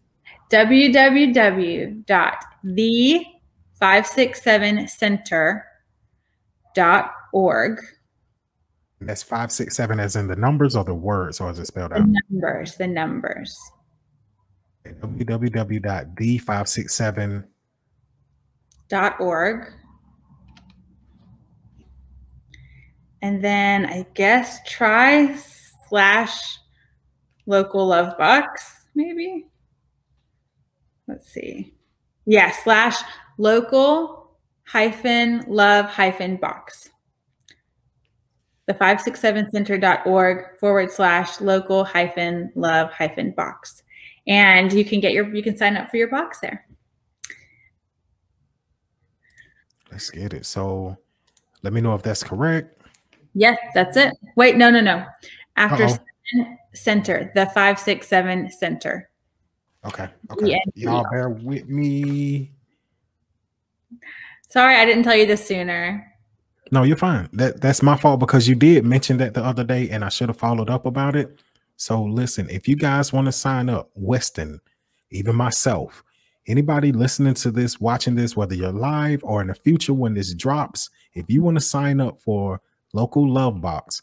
www.the567center.org. That's 567 as in the numbers or the words, or is it spelled out? The numbers, the numbers. www.the567 dot org. And then I guess try slash local love box, maybe. Let's see. Yeah, slash local hyphen love hyphen box. The 567center.org forward slash local hyphen love hyphen box. And you can get your you can sign up for your box there. Let's get it. So let me know if that's correct. Yes, that's it. Wait, no, no, no. After seven, center, the five, six, seven center. Okay. Okay. Y'all bear with me. Sorry, I didn't tell you this sooner. No, you're fine. That that's my fault because you did mention that the other day, and I should have followed up about it. So listen, if you guys want to sign up, Weston, even myself, anybody listening to this, watching this, whether you're live or in the future when this drops, if you want to sign up for local love box,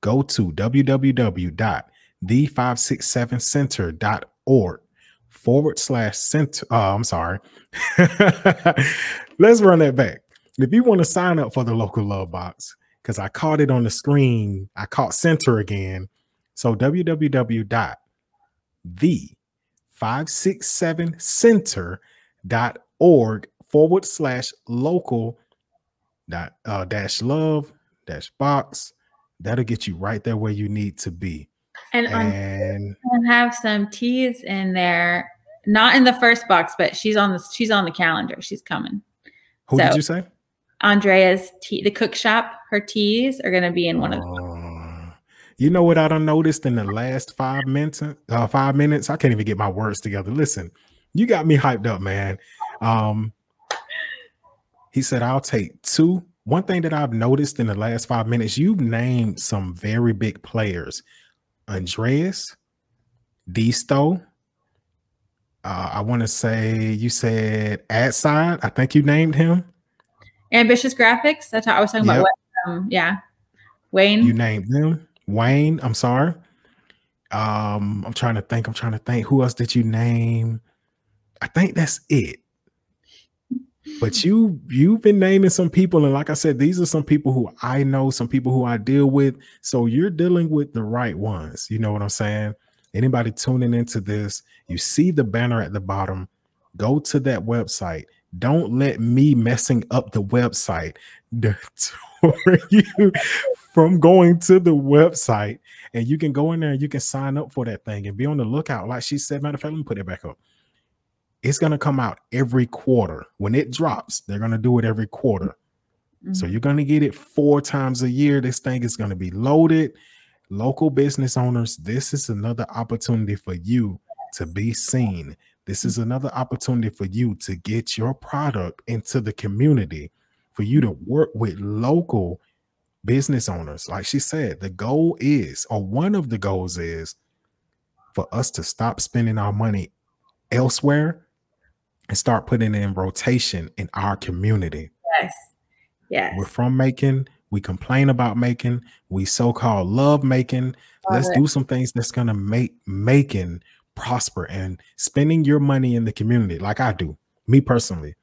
go to www.the567center.org forward slash center. Uh, I'm sorry. Let's run that back. if you want to sign up for the local love box, because I caught it on the screen, I caught center again. So www.the567center.org forward slash local dot uh, dash love dash box. That'll get you right there where you need to be. And, And I have some teas in there, not in the first box, but she's on the she's on the calendar. She's coming. who did So- you say? Andrea's tea, the cook shop, her teas are going to be in one of them. Uh, you know what I done noticed in the last five minutes? Uh, five minutes. I can't even get my words together. Listen, you got me hyped up, man. Um, he said, "I'll take two. One thing that I've noticed in the last five minutes, you've named some very big players: Andreas, Disto. Uh, I want to say you said Adside. I think you named him. Ambitious graphics. That's how I was talking Yep. about. Um, yeah, Wayne. You named them. Wayne, I'm sorry. Um, I'm trying to think. I'm trying to think. Who else did you name? I think that's it. But you you've been naming some people, and like I said, these are some people who I know, some people who I deal with. So you're dealing with the right ones. You know what I'm saying? Anybody tuning into this, you see the banner at the bottom. Go to that website. Don't let me messing up the website deter you from going to the website. And you can go in there and you can sign up for that thing and be on the lookout. Like she said, matter of fact, let me put it back up. It's gonna come out every quarter. When it drops, they're gonna do it every quarter. So Mhm. you're going to get it four times a year. This thing is going to be loaded. Local business owners, this is another opportunity for you to be seen. This is another opportunity for you to get your product into the community, for you to work with local business owners. Like she said, the goal is, or one of the goals is, for us to stop spending our money elsewhere and start putting it in rotation in our community. Yes. Yes. We're from Macon, We complain about Macon, We so-called love Macon. Love Let's it. do some things that's gonna make Macon prosper and spending your money in the community, like I do. Me personally,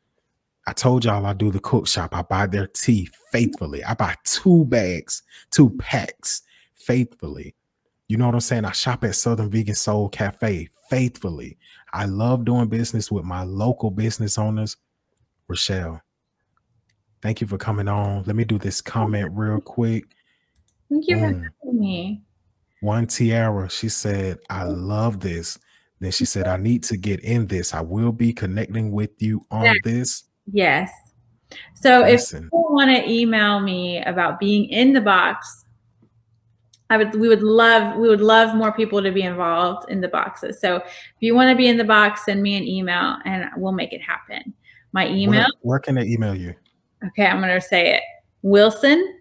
I told y'all I do the cook shop. I buy their tea faithfully. I buy two bags, two packs faithfully. You know what I'm saying? I shop at Southern Vegan Soul Cafe faithfully. I love doing business with my local business owners. Rochelle, thank you for coming on. Let me do this comment real quick. Thank you for mm. having me. One Tiara, she said, I love this. Then she said, I need to get in this. I will be connecting with you on Yeah. this. Yes. So if Listen, people want to email me about being in the box, I would we would love we would love more people to be involved in the boxes. So if you want to be in the box, send me an email and we'll make it happen. My email, where, where can they email you? okay, I'm gonna say it. Wilson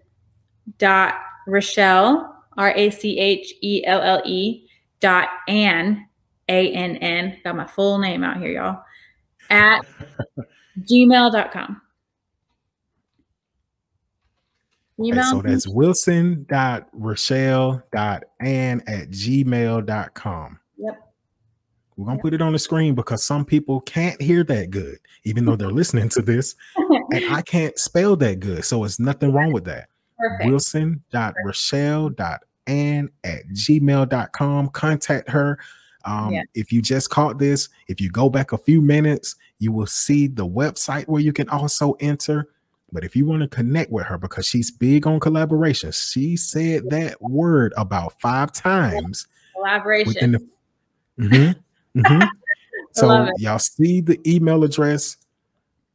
dot Rochelle R A C H E L L E dot Ann A N N. Got my full name out here, y'all. At gmail.com. Okay, Email so me. that's wilson.rochelle.ann at gmail.com. Yep. We're going to Yep. put it on the screen because some people can't hear that good, even though they're listening to this. And I can't spell that good. So it's nothing wrong with that. Perfect. wilson.rochelle.ann at gmail.com. Contact her. Um, Yeah. If you just caught this, if you go back a few minutes, you will see the website where you can also enter. But if you want to connect with her, because she's big on collaboration, she said that word about five times Collaboration. the. Mhm, mhm. So y'all see the email address.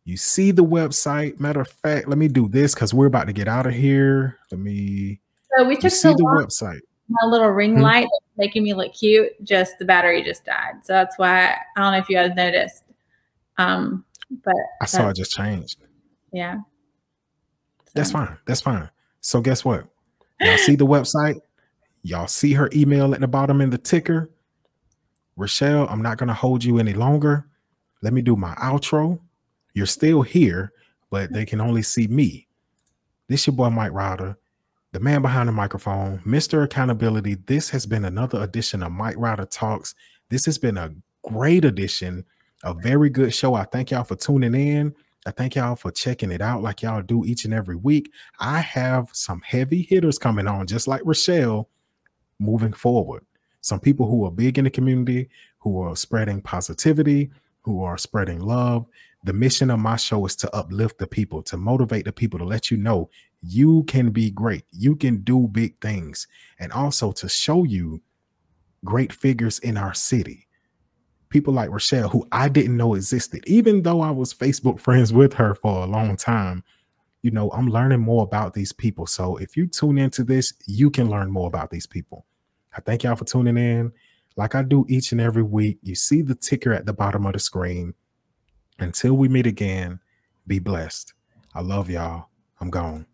You see the website. Matter of fact, let me do this because we're about to get out of here. Let me so we took so the long. website. My little ring Hmm. light making me look cute. Just the battery just died. So that's why I don't know if you guys noticed. Um, but I saw it just changed. yeah. That's fine. That's fine. So guess what? Y'all see the website. Y'all see her email at the bottom in the ticker. Rochelle, I'm not gonna hold you any longer. Let me do my outro. You're still here, but they can only see me. This your boy Mike Ryder, the man behind the microphone, Mr. Accountability. This has been another edition of Mike Ryder Talks. This has been a great edition, a very good show. I thank y'all for tuning in. I thank y'all for checking it out like y'all do each and every week. I have some heavy hitters coming on, just like Rochelle, moving forward. Some people who are big in the community, who are spreading positivity, who are spreading love. The mission of my show is to uplift the people, to motivate the people, to let you know you can be great, you can do big things, and also to show you great figures in our city. People like Rochelle, who I didn't know existed, even though I was Facebook friends with her for a long time. You know, I'm learning more about these people. So if you tune into this, you can learn more about these people. I thank y'all for tuning in. Like I do each and every week, you see the ticker at the bottom of the screen. Until we meet again, be blessed. I love y'all. I'm gone.